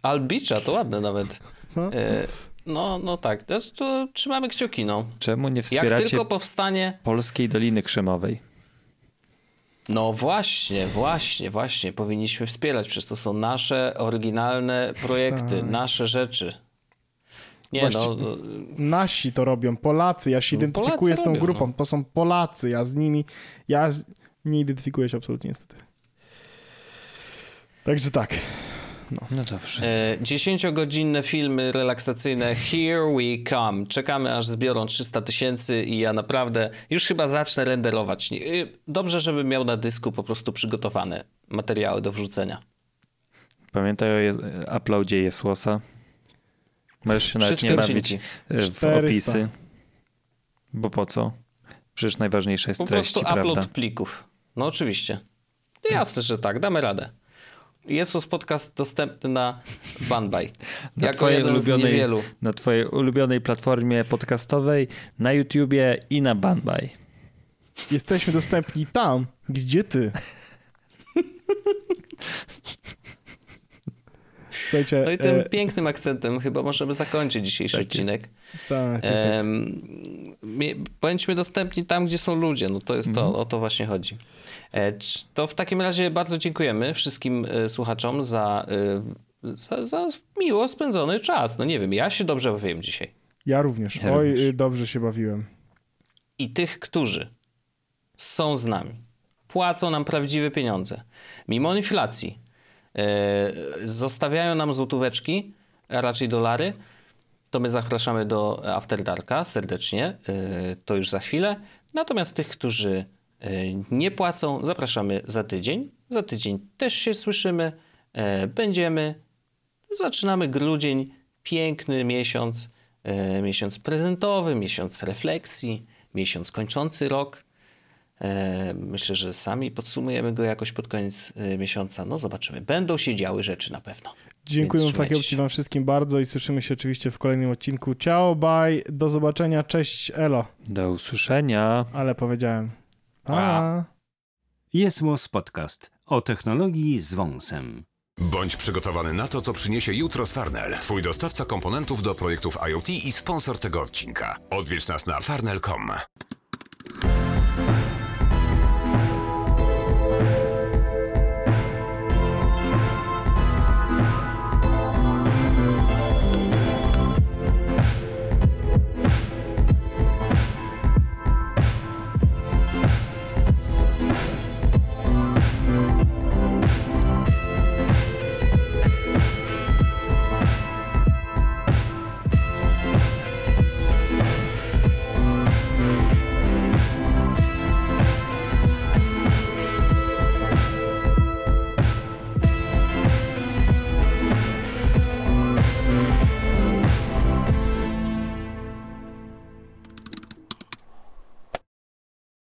Albicza to ładne nawet.
No.
E, No, no tak, to, to trzymamy kciuki, no.
czemu nie
Jak
wspieracie
tylko powstanie...
Polskiej Doliny Krzemowej?
No właśnie, właśnie, właśnie. Powinniśmy wspierać, przecież to są nasze oryginalne projekty,
Tak.
nasze rzeczy. Nie
Właści-
no,
Nasi to robią, Polacy, ja się
No,
identyfikuję
Polacy
z tą
robią,
grupą,
no.
to są Polacy, ja z nimi, ja z... nie identyfikuję się absolutnie niestety. Także tak.
No dobrze.
E, 10-godzinne filmy relaksacyjne Here We Come. Czekamy aż zbiorą 300 tysięcy i ja naprawdę już chyba zacznę renderować. Y, Dobrze, żebym miał na dysku po prostu przygotowane materiały do wrzucenia.
Pamiętaj o je- uploadzie Jesłosa. Możesz się nawet nie
Wszystkie
bawić e, w
400.
opisy. Bo po co? Przecież najważniejsza jest
Po
treść,
prostu upload
prawda?
plików. No oczywiście. Jasne, że tak, damy radę. Jest podcast dostępny na Banbay.
Na
jako
twojej
jeden z
ulubionej,
niewielu.
na twojej ulubionej platformie podcastowej, na YouTubie i na Banbay.
Jesteśmy dostępni tam, gdzie ty. Słuchajcie,
No i tym
e,
pięknym akcentem chyba możemy zakończyć dzisiejszy
Tak jest.
odcinek.
tak, tak, tak.
Bądźmy dostępni tam, gdzie są ludzie. No to jest
Mhm.
to, o to właśnie chodzi. E, To w takim razie bardzo dziękujemy wszystkim e, słuchaczom za, e, za, za miło spędzony czas. No nie wiem, ja się dobrze bawiłem dzisiaj.
Ja również.
Ja
Oj,
również.
dobrze się bawiłem.
I tych, którzy są z nami, płacą nam prawdziwe pieniądze, mimo inflacji, zostawiają nam złotóweczki, a raczej dolary, to my zapraszamy do After Darka serdecznie, to już za chwilę. Natomiast tych, którzy nie płacą, zapraszamy za tydzień. Za tydzień też się słyszymy, e, będziemy. Zaczynamy grudzień, piękny miesiąc, e, miesiąc prezentowy, miesiąc refleksji, miesiąc kończący rok. E, myślę, że sami podsumujemy go jakoś pod koniec e, miesiąca. No zobaczymy. Będą się działy rzeczy na pewno.
Dziękuję Fakiełci wam wszystkim bardzo i słyszymy się oczywiście w kolejnym odcinku. Ciao, bye, do zobaczenia, cześć, elo.
Do usłyszenia.
Ale powiedziałem.
Pa.
Jest Podcast o technologii z wąsem.
Bądź przygotowany na to, co przyniesie jutro z Farnell, twój dostawca komponentów do projektów IoT i sponsor tego odcinka. Odwiedź nas na farnell.com.